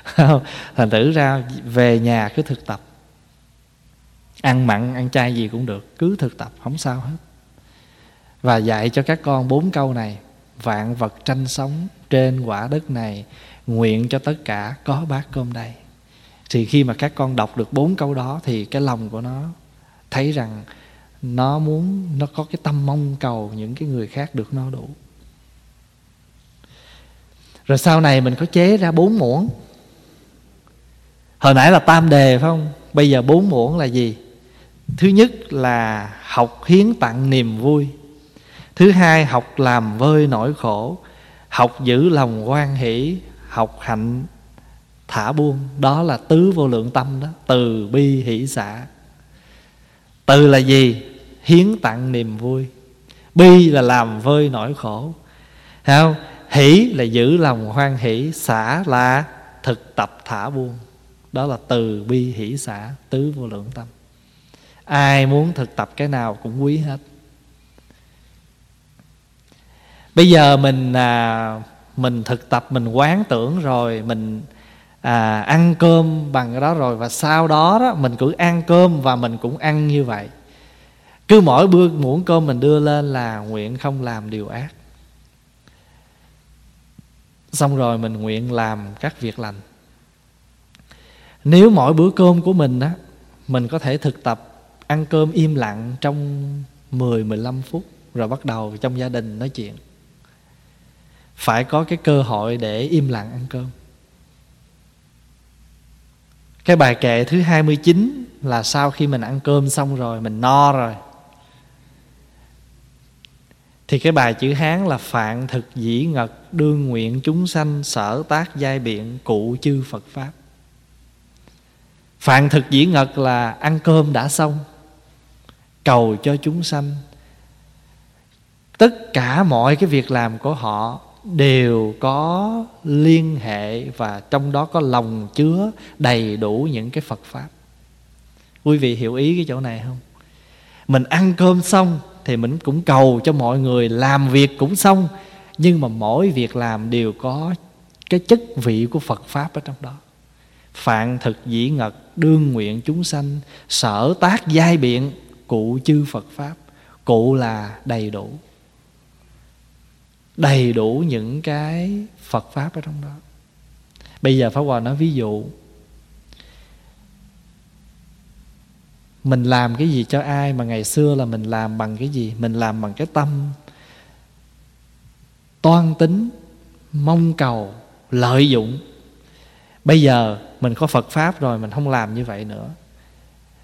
Không? thành thử ra về nhà cứ thực tập. Ăn mặn, ăn chay gì cũng được, cứ thực tập, không sao hết. Và dạy cho các con bốn câu này. Vạn vật tranh sống trên quả đất này, nguyện cho tất cả có bát cơm đầy thì khi mà các con đọc được bốn câu đó thì cái lòng của nó thấy rằng nó muốn, nó có cái tâm mong cầu những cái người khác được no đủ. Rồi sau này mình có chế ra bốn muỗng. Hồi nãy là tam đề phải không? Bây giờ bốn muỗng là gì? Thứ nhất là học hiến tặng niềm vui. Thứ hai, học làm vơi nỗi khổ. Học giữ lòng quan hỷ. Học hạnh thả buông. Đó là tứ vô lượng tâm đó. Từ bi hỷ xả từ là gì? Hiến tặng niềm vui. Bi là làm vơi nỗi khổ. Thấy không? Hỷ là giữ lòng hoan hỷ. Xả là thực tập thả buông. Đó là từ bi hỷ xả tứ vô lượng tâm. Ai muốn thực tập cái nào cũng quý hết. Bây giờ mình à, mình thực tập mình quán tưởng rồi mình à, ăn cơm bằng cái đó rồi và sau đó đó mình cứ ăn cơm và mình cũng ăn như vậy. Cứ mỗi bữa muỗng cơm mình đưa lên là nguyện không làm điều ác. Xong rồi mình nguyện làm các việc lành. Nếu mỗi bữa cơm của mình á mình có thể thực tập ăn cơm im lặng trong 10 15 phút rồi bắt đầu trong gia đình nói chuyện. Phải có cái cơ hội để im lặng ăn cơm cái bài kệ thứ 29 là sau khi mình ăn cơm xong rồi, mình no rồi. Thì cái bài chữ hán là phạn thực dĩ ngật, đương nguyện chúng sanh sở tác giai biện, cụ chư phật pháp. Phạn thực dĩ ngật là ăn cơm đã xong, cầu cho chúng sanh. Tất cả mọi cái việc làm của họ đều có liên hệ và trong đó có lòng chứa đầy đủ những cái Phật pháp. Quý vị hiểu ý cái chỗ này không? Mình ăn cơm xong thì mình cũng cầu cho mọi người làm việc cũng xong, nhưng mà mỗi việc làm đều có cái chất vị của Phật pháp ở trong đó. Phạn thực dĩ ngật, đương nguyện chúng sanh, sở tác giai biện, cụ chư Phật pháp, cụ là đầy đủ đầy đủ những cái Phật pháp ở trong đó. Bây giờ Pháp Hòa nói ví dụ, mình làm cái gì cho ai mà ngày xưa là mình làm bằng cái gì? Mình làm bằng cái tâm toan tính, mong cầu, lợi dụng. Bây giờ mình có phật pháp rồi mình không làm như vậy nữa.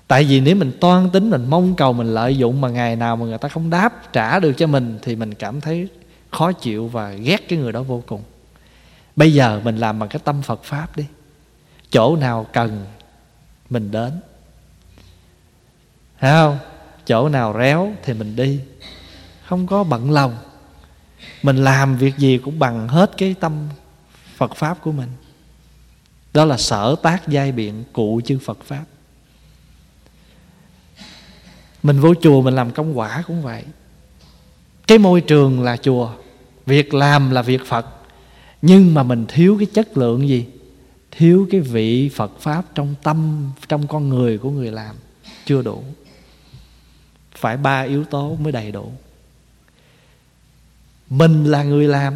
Tại vì nếu mình toan tính, mình mong cầu, mình lợi dụng mà ngày nào mà người ta không đáp, trả được cho mình thì mình cảm thấy khó chịu và ghét cái người đó vô cùng. Bây giờ mình làm bằng cái tâm phật pháp đi. Chỗ nào cần, mình đến. Thấy không? Chỗ nào réo thì mình đi. Không có bận lòng. Mình làm việc gì cũng bằng hết cái tâm phật pháp của mình. Đó là sở tác giai biện cụ chư phật pháp. Mình vô chùa mình làm công quả cũng vậy. Cái môi trường là chùa việc làm là việc phật. Nhưng mà mình thiếu cái chất lượng gì? Thiếu cái vị phật pháp trong tâm, trong con người của người làm. Chưa đủ. Phải ba yếu tố mới đầy đủ. Mình là người làm.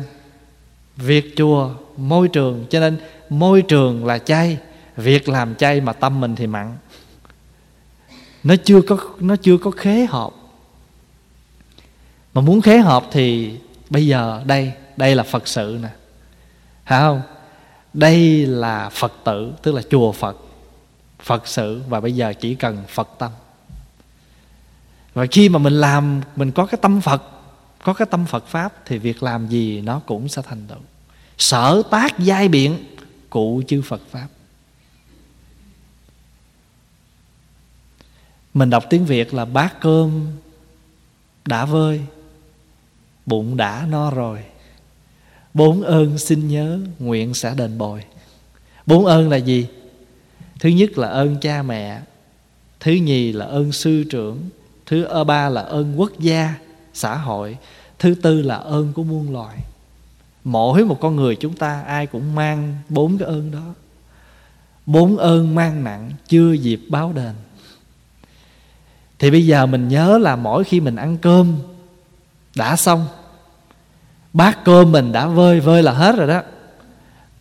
Việc chùa, môi trường. Cho nên môi trường là chay. Việc làm chay mà tâm mình thì mặn. Nó chưa có, nó chưa có khế hợp. Mà muốn khế hợp thì bây giờ đây đây là phật sự nè. Phải không? Đây là phật tử, tức là chùa phật. Phật sự và bây giờ chỉ cần phật tâm. Và khi mà mình làm, mình có cái tâm phật, có cái tâm phật pháp, thì việc làm gì nó cũng sẽ thành tựu. Sở tác giai biện cụ chư phật pháp. Mình đọc tiếng việt là bát cơm đã vơi bụng đã no rồi. Bốn ơn xin nhớ, nguyện sẽ đền bồi. Bốn ơn là gì? Thứ nhất là ơn cha mẹ, thứ nhì là ơn sư trưởng, thứ ba là ơn quốc gia, xã hội, thứ tư là ơn của muôn loài. Mỗi một con người chúng ta ai cũng mang bốn cái ơn đó. Bốn ơn mang nặng, chưa dịp báo đền. Thì bây giờ mình nhớ là mỗi khi mình ăn cơm, đã xong bát cơm mình đã vơi vơi là hết rồi đó.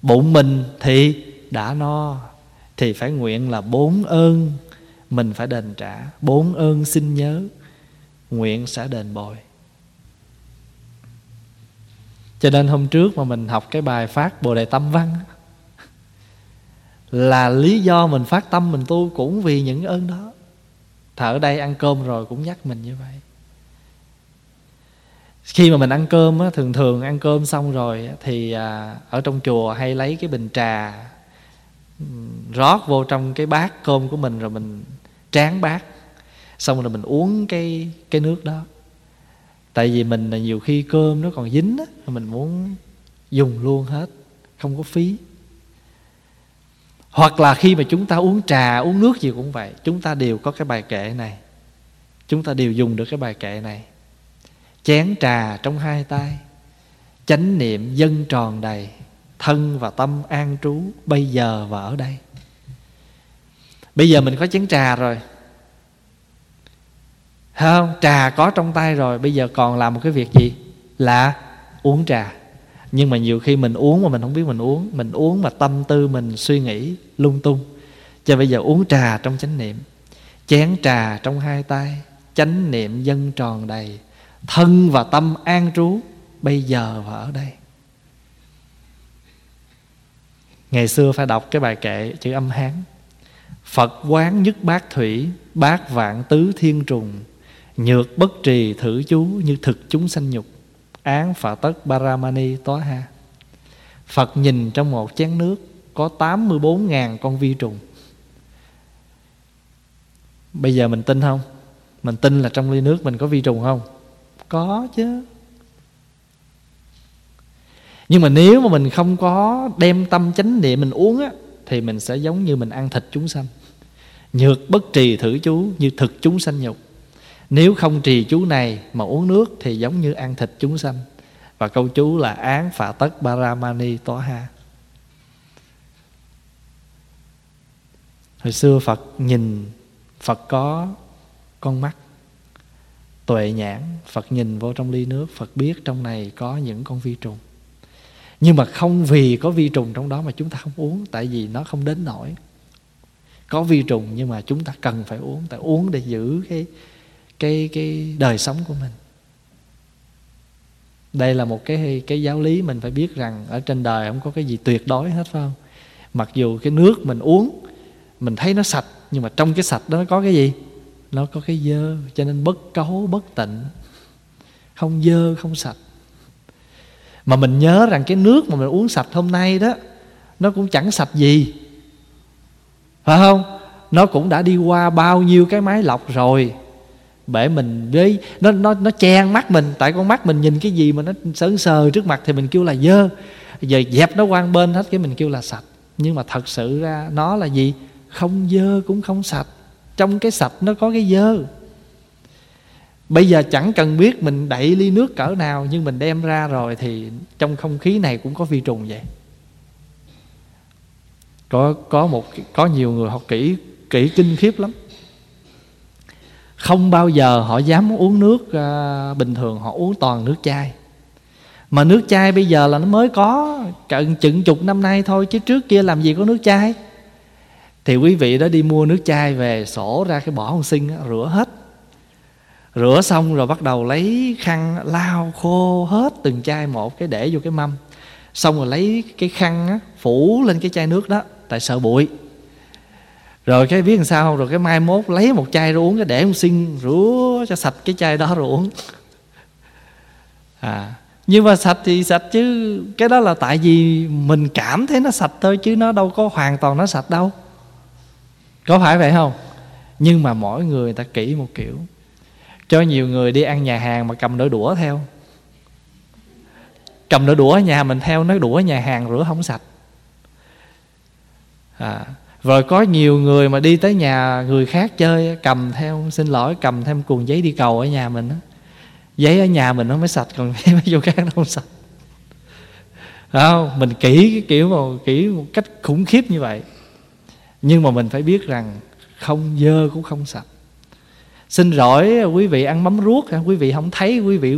Bụng mình thì đã no, thì phải nguyện là bốn ơn mình phải đền trả, bốn ơn xin nhớ, nguyện sẽ đền bồi. Cho nên hôm trước mà mình học cái bài phát bồ đề tâm văn là lý do mình phát tâm mình tu cũng vì những ơn đó. Thở đây ăn cơm rồi cũng nhắc mình như vậy khi mà mình ăn cơm á, thường thường ăn cơm xong rồi thì à, ở trong chùa hay lấy cái bình trà rót vô trong cái bát cơm của mình rồi mình tráng bát. Xong rồi mình uống cái cái nước đó. Tại vì mình là nhiều khi cơm nó còn dính á mình muốn dùng luôn hết không có phí. Hoặc là khi mà chúng ta uống trà uống nước gì cũng vậy chúng ta đều có cái bài kệ này. Chúng ta đều dùng được cái bài kệ này chén trà trong hai tay. Chánh niệm dân tròn đầy. Thân và tâm an trú, bây giờ và ở đây. Bây giờ mình có chén trà rồi. Không? Trà có trong tay rồi, bây giờ còn làm một cái việc gì? Là uống trà. Nhưng mà nhiều khi mình uống mà mình không biết mình uống mình uống mà tâm tư mình suy nghĩ lung tung. Cho bây giờ uống trà trong chánh niệm. Chén trà trong hai tay, chánh niệm dân tròn đầy thân và tâm an trú, bây giờ và ở đây ngày xưa phải đọc cái bài kệ chữ âm hán phật quán nhất bát thủy, bát vạn tứ thiên trùng, nhược bất trì thử chú như thực chúng sanh nhục, án phạ tất Baramani Tóa Ha Phật nhìn trong một chén nước có 84.000 con vi trùng Bây giờ mình tin không? Mình tin là trong ly nước mình có vi trùng không? Có chứ. Nhưng mà nếu mà mình không có đem tâm chánh niệm mình uống á, Thì mình sẽ giống như mình ăn thịt chúng sanh. Nhược bất trì thử chú như thực chúng sanh nhục. Nếu không trì chú này mà uống nước thì giống như ăn thịt chúng sanh. Và câu chú là án phạ tất baramani toa ha. Hồi xưa phật nhìn phật có con mắt tuệ nhãn, phật nhìn vô trong ly nước, phật biết trong này có những con vi trùng. Nhưng mà không vì có vi trùng trong đó mà chúng ta không uống, tại vì nó không đến nổi. Có vi trùng nhưng mà chúng ta cần phải uống tại uống để giữ cái cái cái đời sống của mình. Đây là một cái cái giáo lý mình phải biết rằng ở trên đời không có cái gì tuyệt đối hết, phải không? Mặc dù cái nước mình uống, mình thấy nó sạch, nhưng mà trong cái sạch đó nó có cái gì? Nó có cái dơ, cho nên bất cấu, bất tịnh. Không dơ, không sạch. Mà mình nhớ rằng cái nước mà mình uống sạch hôm nay đó, nó cũng chẳng sạch gì. Phải không? Nó cũng đã đi qua bao nhiêu cái máy lọc rồi. Bể mình với, nó nó nó chen mắt mình. Tại con mắt mình nhìn cái gì mà nó sớn sờ trước mặt thì mình kêu là dơ. Giờ dẹp nó quang bên hết cái mình kêu là sạch. Nhưng mà thật sự ra nó là gì? Không dơ cũng không sạch trong cái sạch nó có cái dơ. Bây giờ chẳng cần biết mình đẩy ly nước cỡ nào nhưng mình đem ra rồi thì trong không khí này cũng có vi trùng vậy. Có có một có nhiều người học kỹ kỹ kinh khiếp lắm. Không bao giờ họ dám uống nước à, bình thường họ uống toàn nước chai. Mà nước chai bây giờ là nó mới có cận chừng chục năm nay thôi chứ trước kia làm gì có nước chai? Thì quý vị đó đi mua nước chai về sổ ra cái bỏ con sinh rửa hết. Rửa xong rồi bắt đầu lấy khăn lau khô hết từng chai một cái để vô cái mâm. Xong rồi lấy cái khăn á, phủ lên cái chai nước đó tại sợ bụi. Rồi cái biết làm sao? Rồi cái mai mốt lấy một chai rồi uống cái để ông xin rửa cho sạch cái chai đó rồi uống. À nhưng mà sạch thì sạch chứ cái đó là tại vì mình cảm thấy nó sạch thôi chứ nó đâu có hoàn toàn nó sạch đâu có phải vậy không? Nhưng mà mỗi người ta kỹ một kiểu. Cho nhiều người đi ăn nhà hàng mà cầm đôi đũa theo. Cầm đôi đũa ở nhà mình theo nó đũa nhà hàng rửa không sạch. À rồi có nhiều người mà đi tới nhà người khác chơi, cầm theo, xin lỗi, cầm thêm cuồng giấy đi cầu ở nhà mình giấy ở nhà mình nó mới sạch, còn giấy mấy chỗ khác nó không sạch. Không? Mình kỹ cái kiểu một kỹ một cách khủng khiếp như vậy nhưng mà mình phải biết rằng không dơ cũng không sạch xin lỗi, quý vị ăn mắm ruốc quý vị không thấy, quý vị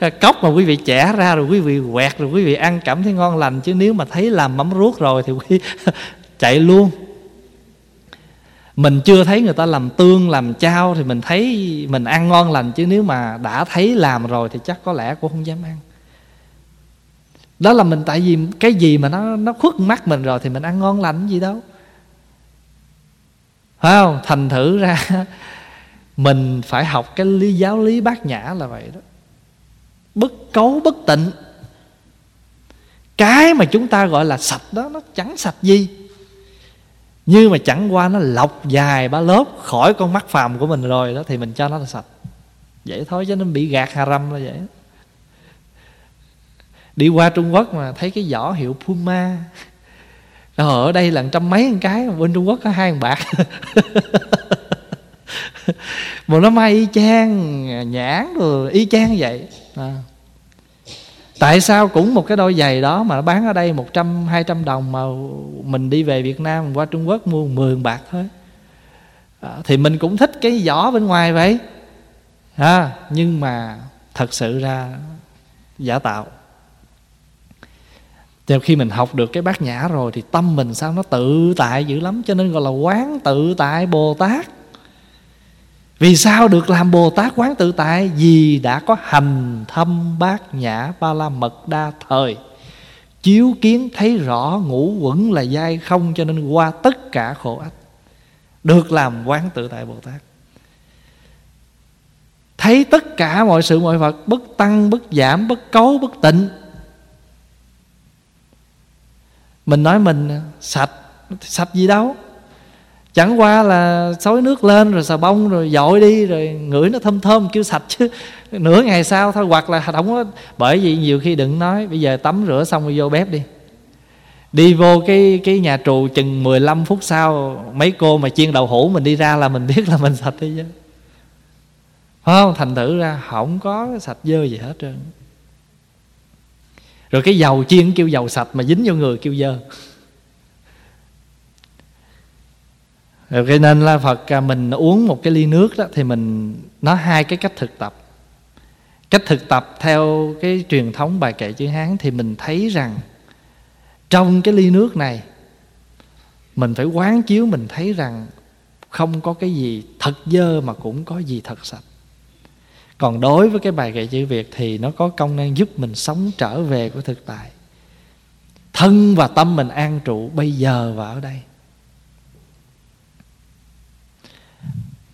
cốc mà quý vị chẻ ra rồi quý vị quẹt rồi quý vị ăn cảm thấy ngon lành. Chứ nếu mà thấy làm mắm ruốc rồi thì quý chạy luôn. Mình chưa thấy người ta làm tương, làm chao thì mình thấy mình ăn ngon lành. Chứ nếu mà đã thấy làm rồi thì chắc có lẽ cũng không dám ăn. Đó là mình, tại vì cái gì mà nó nó khuất mắt mình rồi thì mình ăn ngon lành gì đâu phải không? Thành thử ra, mình phải học cái lý, giáo lý bát nhã là vậy đó. Bất cấu, bất tịnh. Cái mà chúng ta gọi là sạch đó, nó chẳng sạch gì. Nhưng mà chẳng qua nó lọc dài ba lớp khỏi con mắt phàm của mình rồi đó, thì mình cho nó là sạch. Vậy thôi chứ nó bị gạt hà râm là vậy. Đi qua trung quốc mà thấy cái giỏ hiệu puma Ờ, ở đây là trăm mấy một cái bên trung quốc có hai bạc. Mà nó may y chang nhãn rồi y chang vậy. À. tại sao cũng một cái đôi giày đó mà nó bán ở đây một trăm hai trăm đồng mà mình đi về Việt Nam qua Trung Quốc mua 10 bạc thôi? À, thì mình cũng thích cái vỏ bên ngoài vậy. À, nhưng mà thật sự ra giả tạo. Thì khi mình học được cái bát nhã rồi Thì tâm mình sao nó tự tại dữ lắm. Cho nên gọi là quán tự tại Bồ Tát. Vì sao được làm Bồ Tát quán tự tại? Vì đã có hành thâm bát nhã ba la mật đa thời. Chiếu kiến thấy rõ ngũ quẩn là dai không Cho nên qua tất cả khổ ách Được làm quán tự tại Bồ Tát. Thấy tất cả mọi sự mọi vật Bất tăng, bất giảm, bất cấu, bất tịnh mình nói mình, sạch Sạch gì đâu. Chẳng qua là xối nước lên rồi xà bông rồi dội đi rồi ngửi nó thơm thơm kêu sạch chứ. Nửa ngày sau thôi, hoặc là không có, bởi vì nhiều khi đừng nói, bây giờ tắm rửa xong rồi vô bếp đi. Đi vô cái cái nhà trù chừng 15 phút sau, mấy cô mà chiên đậu hũ mình đi ra là mình biết là mình sạch đi chứ. Không? Thành thử ra không có sạch dơ gì hết trơn rồi cái dầu chiên kêu dầu sạch mà dính vô người kêu dơ. Rồi nên là phật à, mình uống một cái ly nước đó thì mình, nó hai cái cách thực tập. Cách thực tập theo cái truyền thống bài kệ chữ hán thì mình thấy rằng trong cái ly nước này, mình phải quán chiếu mình thấy rằng không có cái gì thật dơ mà cũng có gì thật sạch còn đối với cái bài kệ chữ việt thì nó có công năng giúp mình sống trở về của thực tại. Thân và tâm mình an trụ bây giờ và ở đây.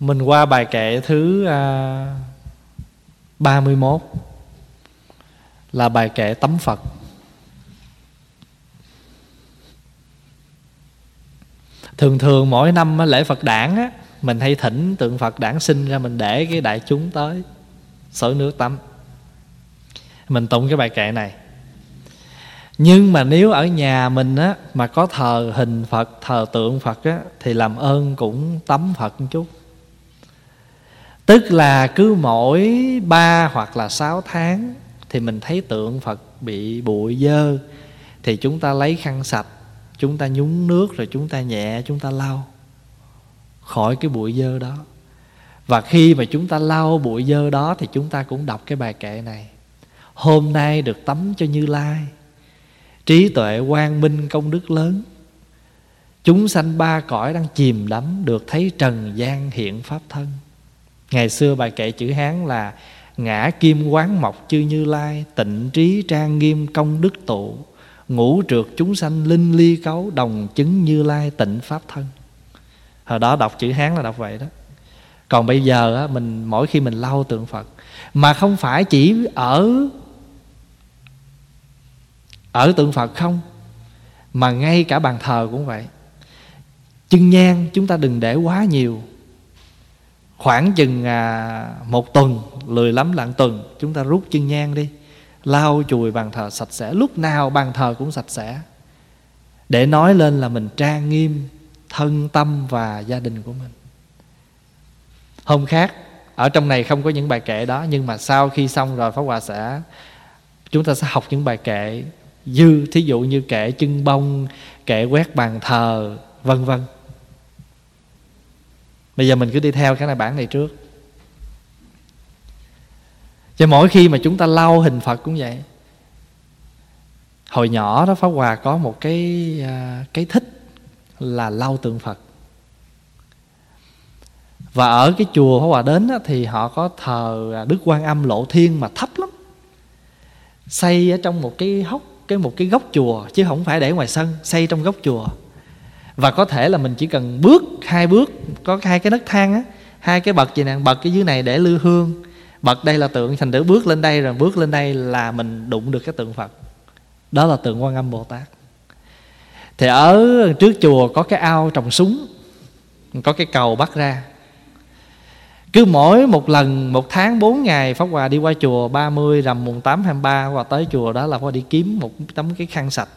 Mình qua bài kệ thứ à, 31 Là bài kệ tấm Phật. Thường thường mỗi năm lễ Phật đản á Mình hay thỉnh tượng Phật đản sinh ra Mình để cái đại chúng tới. Sổ nước tắm. Mình tụng cái bài kệ này. Nhưng mà nếu ở nhà mình á mà có thờ hình Phật, thờ tượng Phật á thì làm ơn cũng tắm Phật một chút. Tức là cứ mỗi ba hoặc là sáu tháng thì mình thấy tượng phật bị bụi dơ thì chúng ta lấy khăn sạch chúng ta nhúng nước rồi chúng ta nhẹ chúng ta lau khỏi cái bụi dơ đó và khi mà chúng ta lau bụi dơ đó thì chúng ta cũng đọc cái bài kệ này. Hôm nay được tắm cho như lai. Trí tuệ quang minh công đức lớn. Chúng sanh ba cõi đang chìm đắm được thấy trần gian hiện pháp thân. Ngày xưa bài kệ chữ Hán là Ngã kim quán mộc chư như lai, Tịnh trí trang nghiêm công đức tụ, Ngũ trượt chúng sanh linh ly cấu, Đồng chứng như lai tịnh pháp thân. Hồi đó đọc chữ Hán là đọc vậy đó. Còn bây giờ á, mình mỗi khi mình lau tượng Phật Mà không phải chỉ ở Ở tượng Phật không Mà ngay cả bàn thờ cũng vậy. Chân nhang chúng ta đừng để quá nhiều. Khoảng chừng à, một tuần lười lắm lặng tuần chúng ta rút chân nhang đi lau chùi bàn thờ sạch sẽ. Lúc nào bàn thờ cũng sạch sẽ. Để nói lên là mình trang nghiêm thân tâm và gia đình của mình hôm khác, ở trong này không có những bài kệ đó, nhưng mà sau khi xong rồi, pháp hòa sẽ, chúng ta sẽ học những bài kệ dư, thí dụ như kệ chân bông, kệ quét bàn thờ, vân vân. Bây giờ mình cứ đi theo cái này bản này trước. Cho mỗi khi mà chúng ta lau hình phật cũng vậy. Hồi nhỏ đó, pháp hòa có một cái à, cái thích là lau tượng phật và ở cái chùa pháp hòa đến đó, thì họ có thờ à, đức quan âm lộ thiên mà thấp lắm. Xây ở trong một cái hốc cái một cái góc chùa chứ không phải để ngoài sân xây trong góc chùa. Và có thể là mình chỉ cần bước hai bước có hai cái nấc thang á hai cái bậc gì nè bậc cái dưới này để lư hương bậc đây là tượng thành thử bước lên đây rồi bước lên đây là mình đụng được cái tượng phật. Đó là tượng quan âm bồ tát. Thì ở trước chùa có cái ao trồng súng có cái cầu bắt ra cứ mỗi một lần, một tháng, bốn ngày, Pháp Hòa đi qua chùa 30 rằm mùng 8 23 Hòa tới chùa đó là Pháp Hòa đi kiếm một tấm cái khăn sạch.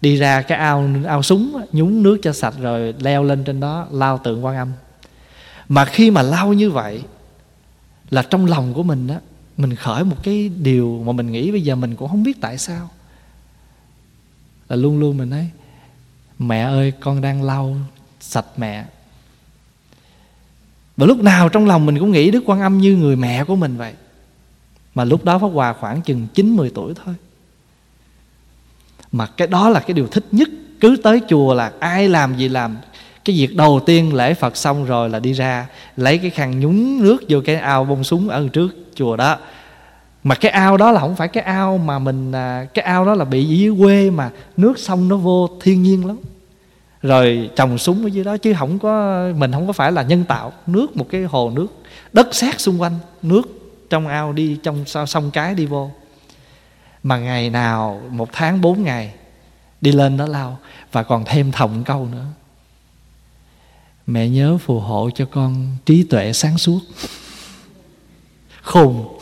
Đi ra cái ao ao súng, nhúng nước cho sạch rồi leo lên trên đó, lao tượng quan âm. Mà khi mà lao như vậy, là trong lòng của mình đó Mình khởi một cái điều mà mình nghĩ bây giờ mình cũng không biết tại sao. Là luôn luôn mình nói, Mẹ ơi, con đang lau sạch mẹ và lúc nào trong lòng mình cũng nghĩ Đức Quan Âm như người mẹ của mình vậy. Mà lúc đó Pháp Hòa khoảng chừng 9-10 tuổi thôi. Mà cái đó là cái điều thích nhất. Cứ tới chùa là ai làm gì làm. Cái việc đầu tiên lễ Phật xong rồi là đi ra, Lấy cái khăn nhúng nước vô cái ao bông súng ở trước chùa đó. Mà cái ao đó là không phải cái ao mà mình à, cái ao đó là bị dưới quê mà nước sông nó vô thiên nhiên lắm rồi trồng súng ở dưới đó, chứ không có, mình không có phải là nhân tạo. Nước, một cái hồ nước, đất sét xung quanh, nước trong ao đi, trong sông cái đi vô. Mà ngày nào, một tháng, bốn ngày, đi lên đó lao, và còn thêm thòng câu nữa. Mẹ nhớ phù hộ cho con trí tuệ sáng suốt. Khùng.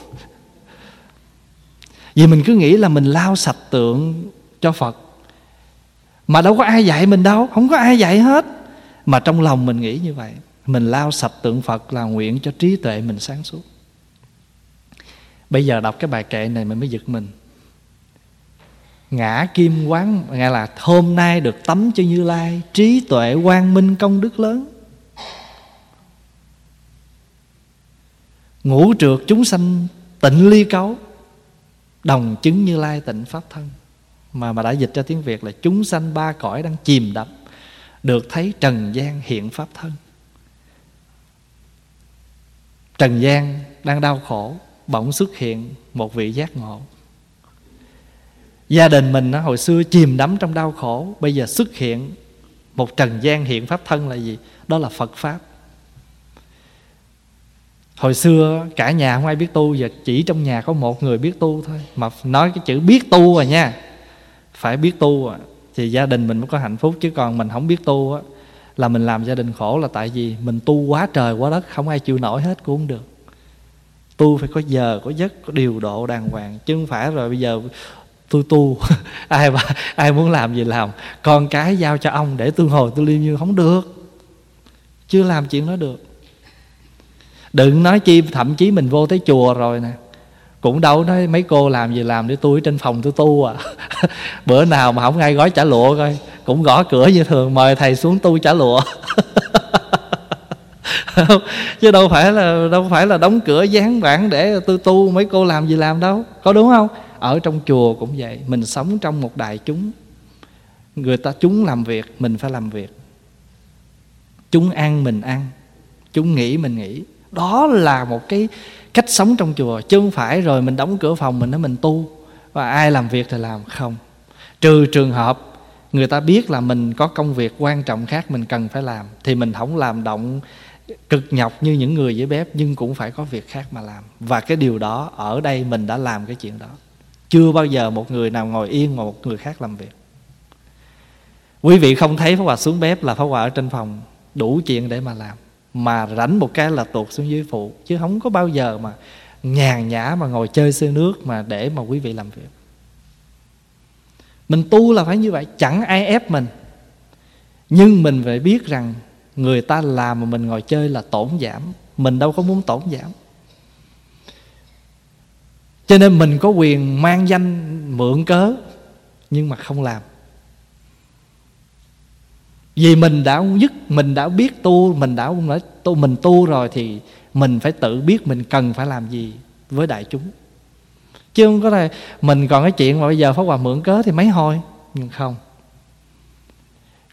Vì mình cứ nghĩ là mình lao sạch tượng cho phật mà đâu có ai dạy mình đâu, không có ai dạy hết. Mà trong lòng mình nghĩ như vậy. Mình lao sạch tượng phật là nguyện cho trí tuệ mình sáng suốt. Bây giờ đọc cái bài kệ này mình mới giật mình. Ngã kim quán nghe là hôm nay được tắm cho như lai, trí tuệ quang minh công đức lớn. Ngũ trượt chúng sanh, tịnh ly cấu, đồng chứng như lai tịnh pháp thân mà mà đã dịch ra tiếng Việt là chúng sanh ba cõi đang chìm đắm, được thấy trần gian hiện pháp thân. Trần gian đang đau khổ, bỗng xuất hiện một vị giác ngộ. Gia đình mình hồi xưa chìm đắm trong đau khổ, bây giờ xuất hiện một trần gian hiện pháp thân là gì? Đó là phật pháp. Hồi xưa cả nhà không ai biết tu, giờ chỉ trong nhà có một người biết tu thôi. Mà nói cái chữ biết tu rồi nha phải biết tu à, thì gia đình mình mới có hạnh phúc chứ còn mình không biết tu á là mình làm gia đình khổ là tại vì mình tu quá trời quá đất không ai chịu nổi hết cũng không được. Tu phải có giờ có giấc có điều độ đàng hoàng chứ không phải rồi bây giờ tôi tu ai mà ai muốn làm gì làm. Con cái giao cho ông để tôi hồi tôi liêm như không được chưa làm chuyện đó được. Đừng nói chi thậm chí mình vô tới chùa rồi nè cũng đâu nói mấy cô làm gì làm để tôi trên phòng tôi tu à. Bữa nào mà không ai gói trả lụa coi, cũng gõ cửa như thường, mời thầy xuống tu trả lụa. Chứ đâu phải là, đâu phải là đóng cửa dán bản để tôi tu, mấy cô làm gì làm đâu. Có đúng không? Ở trong chùa cũng vậy, mình sống trong một đại chúng. Người ta, chúng làm việc, mình phải làm việc. Chúng ăn mình ăn, chúng nghĩ mình nghĩ. Đó là một cái cách sống trong chùa, chứ không phải rồi mình đóng cửa phòng mình nói mình tu. Và ai làm việc thì làm, không. Trừ trường hợp người ta biết là mình có công việc quan trọng khác mình cần phải làm, thì mình không làm động cực nhọc như những người dưới bếp, nhưng cũng phải có việc khác mà làm. Và cái điều đó, ở đây mình đã làm cái chuyện đó. Chưa bao giờ một người nào ngồi yên mà một người khác làm việc. Quý vị không thấy Pháp Hòa xuống bếp là Pháp Hòa ở trên phòng, đủ chuyện để mà làm mà rảnh một cái là tuột xuống dưới phụ chứ không có bao giờ mà nhàn nhã mà ngồi chơi xơi nước mà để mà quý vị làm việc. Mình tu là phải như vậy, chẳng ai ép mình. Nhưng mình phải biết rằng người ta làm mà mình ngồi chơi là tổn giảm. Mình đâu có muốn tổn giảm. Cho nên mình có quyền mang danh mượn cớ, nhưng mà không làm vì mình đã dứt mình đã biết tu, mình đã nói tu, mình tu rồi thì mình phải tự biết mình cần phải làm gì với đại chúng. Chứ không có là mình còn cái chuyện mà bây giờ pháp hòa mượn cớ thì mấy hồi nhưng không.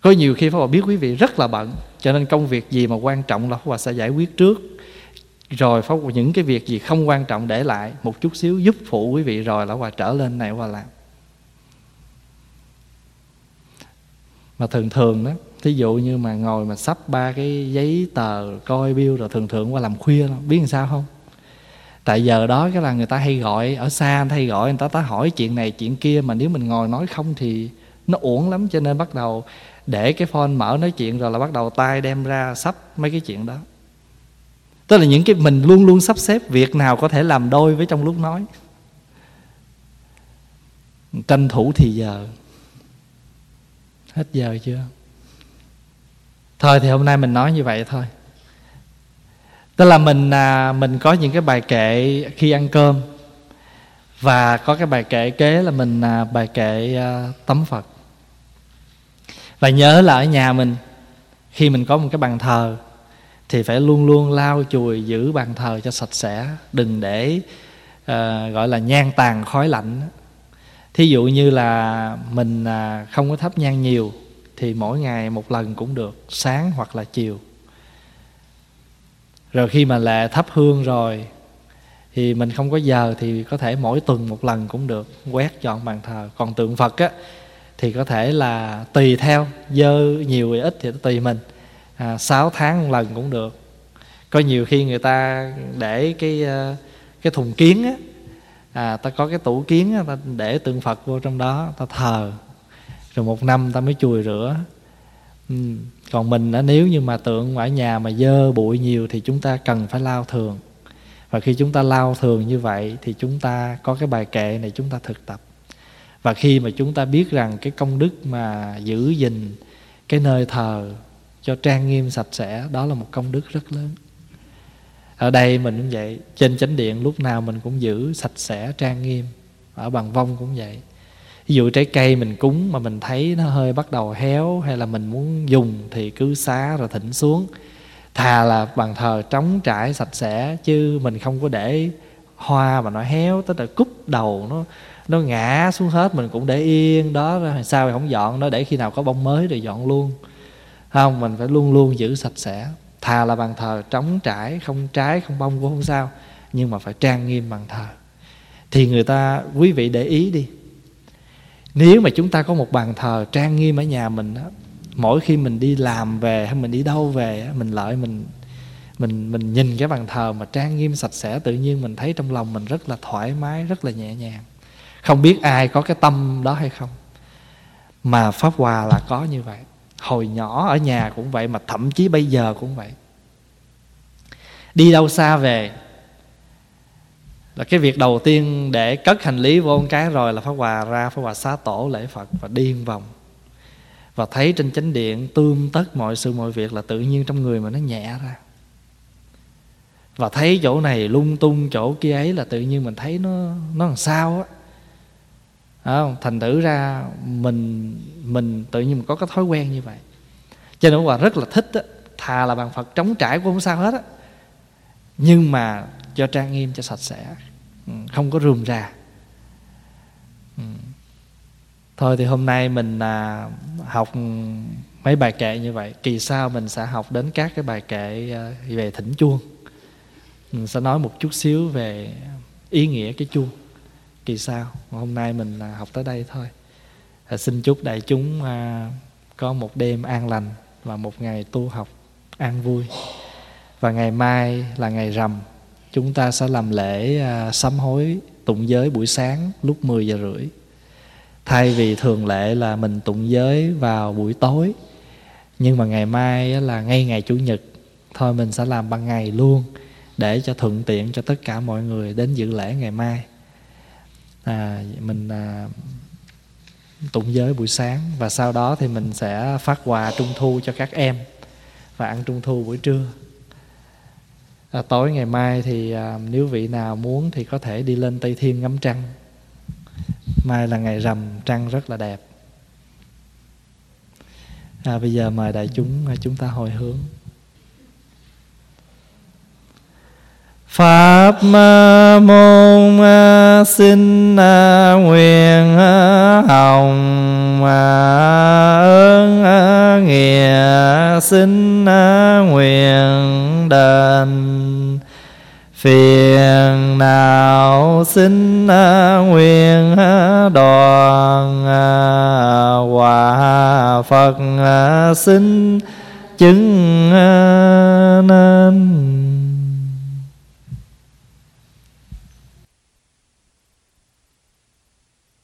Có nhiều khi pháp hòa biết quý vị rất là bận, cho nên công việc gì mà quan trọng là pháp hòa sẽ giải quyết trước. Rồi pháp hòa, những cái việc gì không quan trọng để lại, một chút xíu giúp phụ quý vị rồi là hòa trở lên này hòa làm. Mà thường thường đó thí dụ như mà ngồi mà sắp ba cái giấy tờ coi bill rồi thường thường qua làm khuya, biết làm sao không? Tại giờ đó cái là người ta hay gọi, ở xa người ta hay gọi, người ta ta hỏi chuyện này chuyện kia, mà nếu mình ngồi nói không thì nó uổng lắm, cho nên bắt đầu để cái phone mở nói chuyện rồi là bắt đầu tay đem ra sắp mấy cái chuyện đó. Tức là những cái mình luôn luôn sắp xếp việc nào có thể làm đôi với trong lúc nói. Tranh thủ thì giờ. Hết giờ chưa? Thôi thì hôm nay mình nói như vậy thôi. Tức là mình à, mình có những cái bài kệ khi ăn cơm. Và có cái bài kệ kế là mình à, bài kệ à, tấm phật. Và nhớ là ở nhà mình khi mình có một cái bàn thờ thì phải luôn luôn lau chùi giữ bàn thờ cho sạch sẽ. Đừng để à, gọi là nhang tàn khói lạnh. Thí dụ như là mình à, không có thắp nhang nhiều thì mỗi ngày một lần cũng được sáng hoặc là chiều. Rồi khi mà lệ thắp hương rồi thì mình không có giờ thì có thể mỗi tuần một lần cũng được quét dọn bàn thờ. Còn tượng phật á thì có thể là tùy theo dơ nhiều hay ít thì tùy mình. À, 6 tháng một lần cũng được. Có nhiều khi người ta để cái ờ, cái thùng kiến á à, ta có cái tủ kiến á, ta để tượng phật vô trong đó ta thờ rồi một năm ta mới chùi rửa. Ừ. còn mình á, nếu như mà tượng ở nhà mà dơ bụi nhiều thì chúng ta cần phải lau thường. Và khi chúng ta lau thường như vậy thì chúng ta có cái bài kệ này chúng ta thực tập. Và khi mà chúng ta biết rằng cái công đức mà giữ gìn cái nơi thờ cho trang nghiêm sạch sẽ đó là một công đức rất lớn. Ở đây mình cũng vậy trên chánh điện lúc nào mình cũng giữ sạch sẽ trang nghiêm ở bằng vong cũng vậy ví dụ trái cây mình cúng mà mình thấy nó hơi bắt đầu héo hay là mình muốn dùng thì cứ xá rồi thỉnh xuống. Thà là bàn thờ trống trải sạch sẽ chứ mình không có để hoa mà nó héo tới là cúp đầu nó nó ngã xuống hết mình cũng để yên. Đó, rồi sao không dọn nó để khi nào có bông mới rồi dọn luôn. Không, mình phải luôn luôn giữ sạch sẽ. Thà là bàn thờ trống trải, không trái, không bông cũng không sao, nhưng mà phải trang nghiêm bàn thờ. Thì người ta, quý vị để ý đi nếu mà chúng ta có một bàn thờ trang nghiêm ở nhà mình đó, mỗi khi mình đi làm về hay mình đi đâu về mình lợi mình mình mình nhìn cái bàn thờ mà trang nghiêm sạch sẽ tự nhiên mình thấy trong lòng mình rất là thoải mái rất là nhẹ nhàng. Không biết ai có cái tâm đó hay không mà pháp hòa là có như vậy. Hồi nhỏ ở nhà cũng vậy mà thậm chí bây giờ cũng vậy. Đi đâu xa về là cái việc đầu tiên để cất hành lý vô một cái rồi là pháp hòa ra pháp hòa xá tổ lễ phật và điên vòng. Và thấy trên chánh điện tươm tất mọi sự mọi việc là tự nhiên trong người mà nó nhẹ ra. Và thấy chỗ này lung tung chỗ kia ấy là tự nhiên mình thấy nó nó làm sao á. Không? thành thử ra mình mình tự nhiên mình có cái thói quen như vậy. Cho nên hòa rất là thích á, thà là bàn phật trống trải cũng không sao hết á. Nhưng mà cho trang nghiêm cho sạch sẽ. Ừ, không có rườm rà. Ừ. Thôi thì hôm nay mình à, học mấy bài kệ như vậy kỳ sau mình sẽ học đến các cái bài kệ à, về thỉnh chuông. Mình sẽ nói một chút xíu về ý nghĩa cái chuông kỳ sau. Hôm nay mình à, học tới đây thôi. À, xin chúc đại chúng à, có một đêm an lành và một ngày tu học an vui. Và ngày mai là ngày rằm chúng ta sẽ làm lễ à, sám hối tụng giới buổi sáng lúc 10 giờ rưỡi. Thay vì thường lệ là mình tụng giới vào buổi tối nhưng mà ngày mai là ngay ngày chủ nhật thôi mình sẽ làm ban ngày luôn để cho thuận tiện cho tất cả mọi người đến dự lễ ngày mai. À, mình à, tụng giới buổi sáng và sau đó thì mình sẽ phát quà trung thu cho các em và ăn trung thu buổi trưa à, tối ngày mai thì à, nếu vị nào muốn thì có thể đi lên tây thiên ngắm trăng. Mai là ngày rằm trăng rất là đẹp. À, bây giờ mời đại chúng à, chúng ta hồi hướng. Pháp môn xin nguyện hồng ơn nghĩa xin nguyện đền. Phiền nào xin nguyện đoàn hòa Phật xin chứng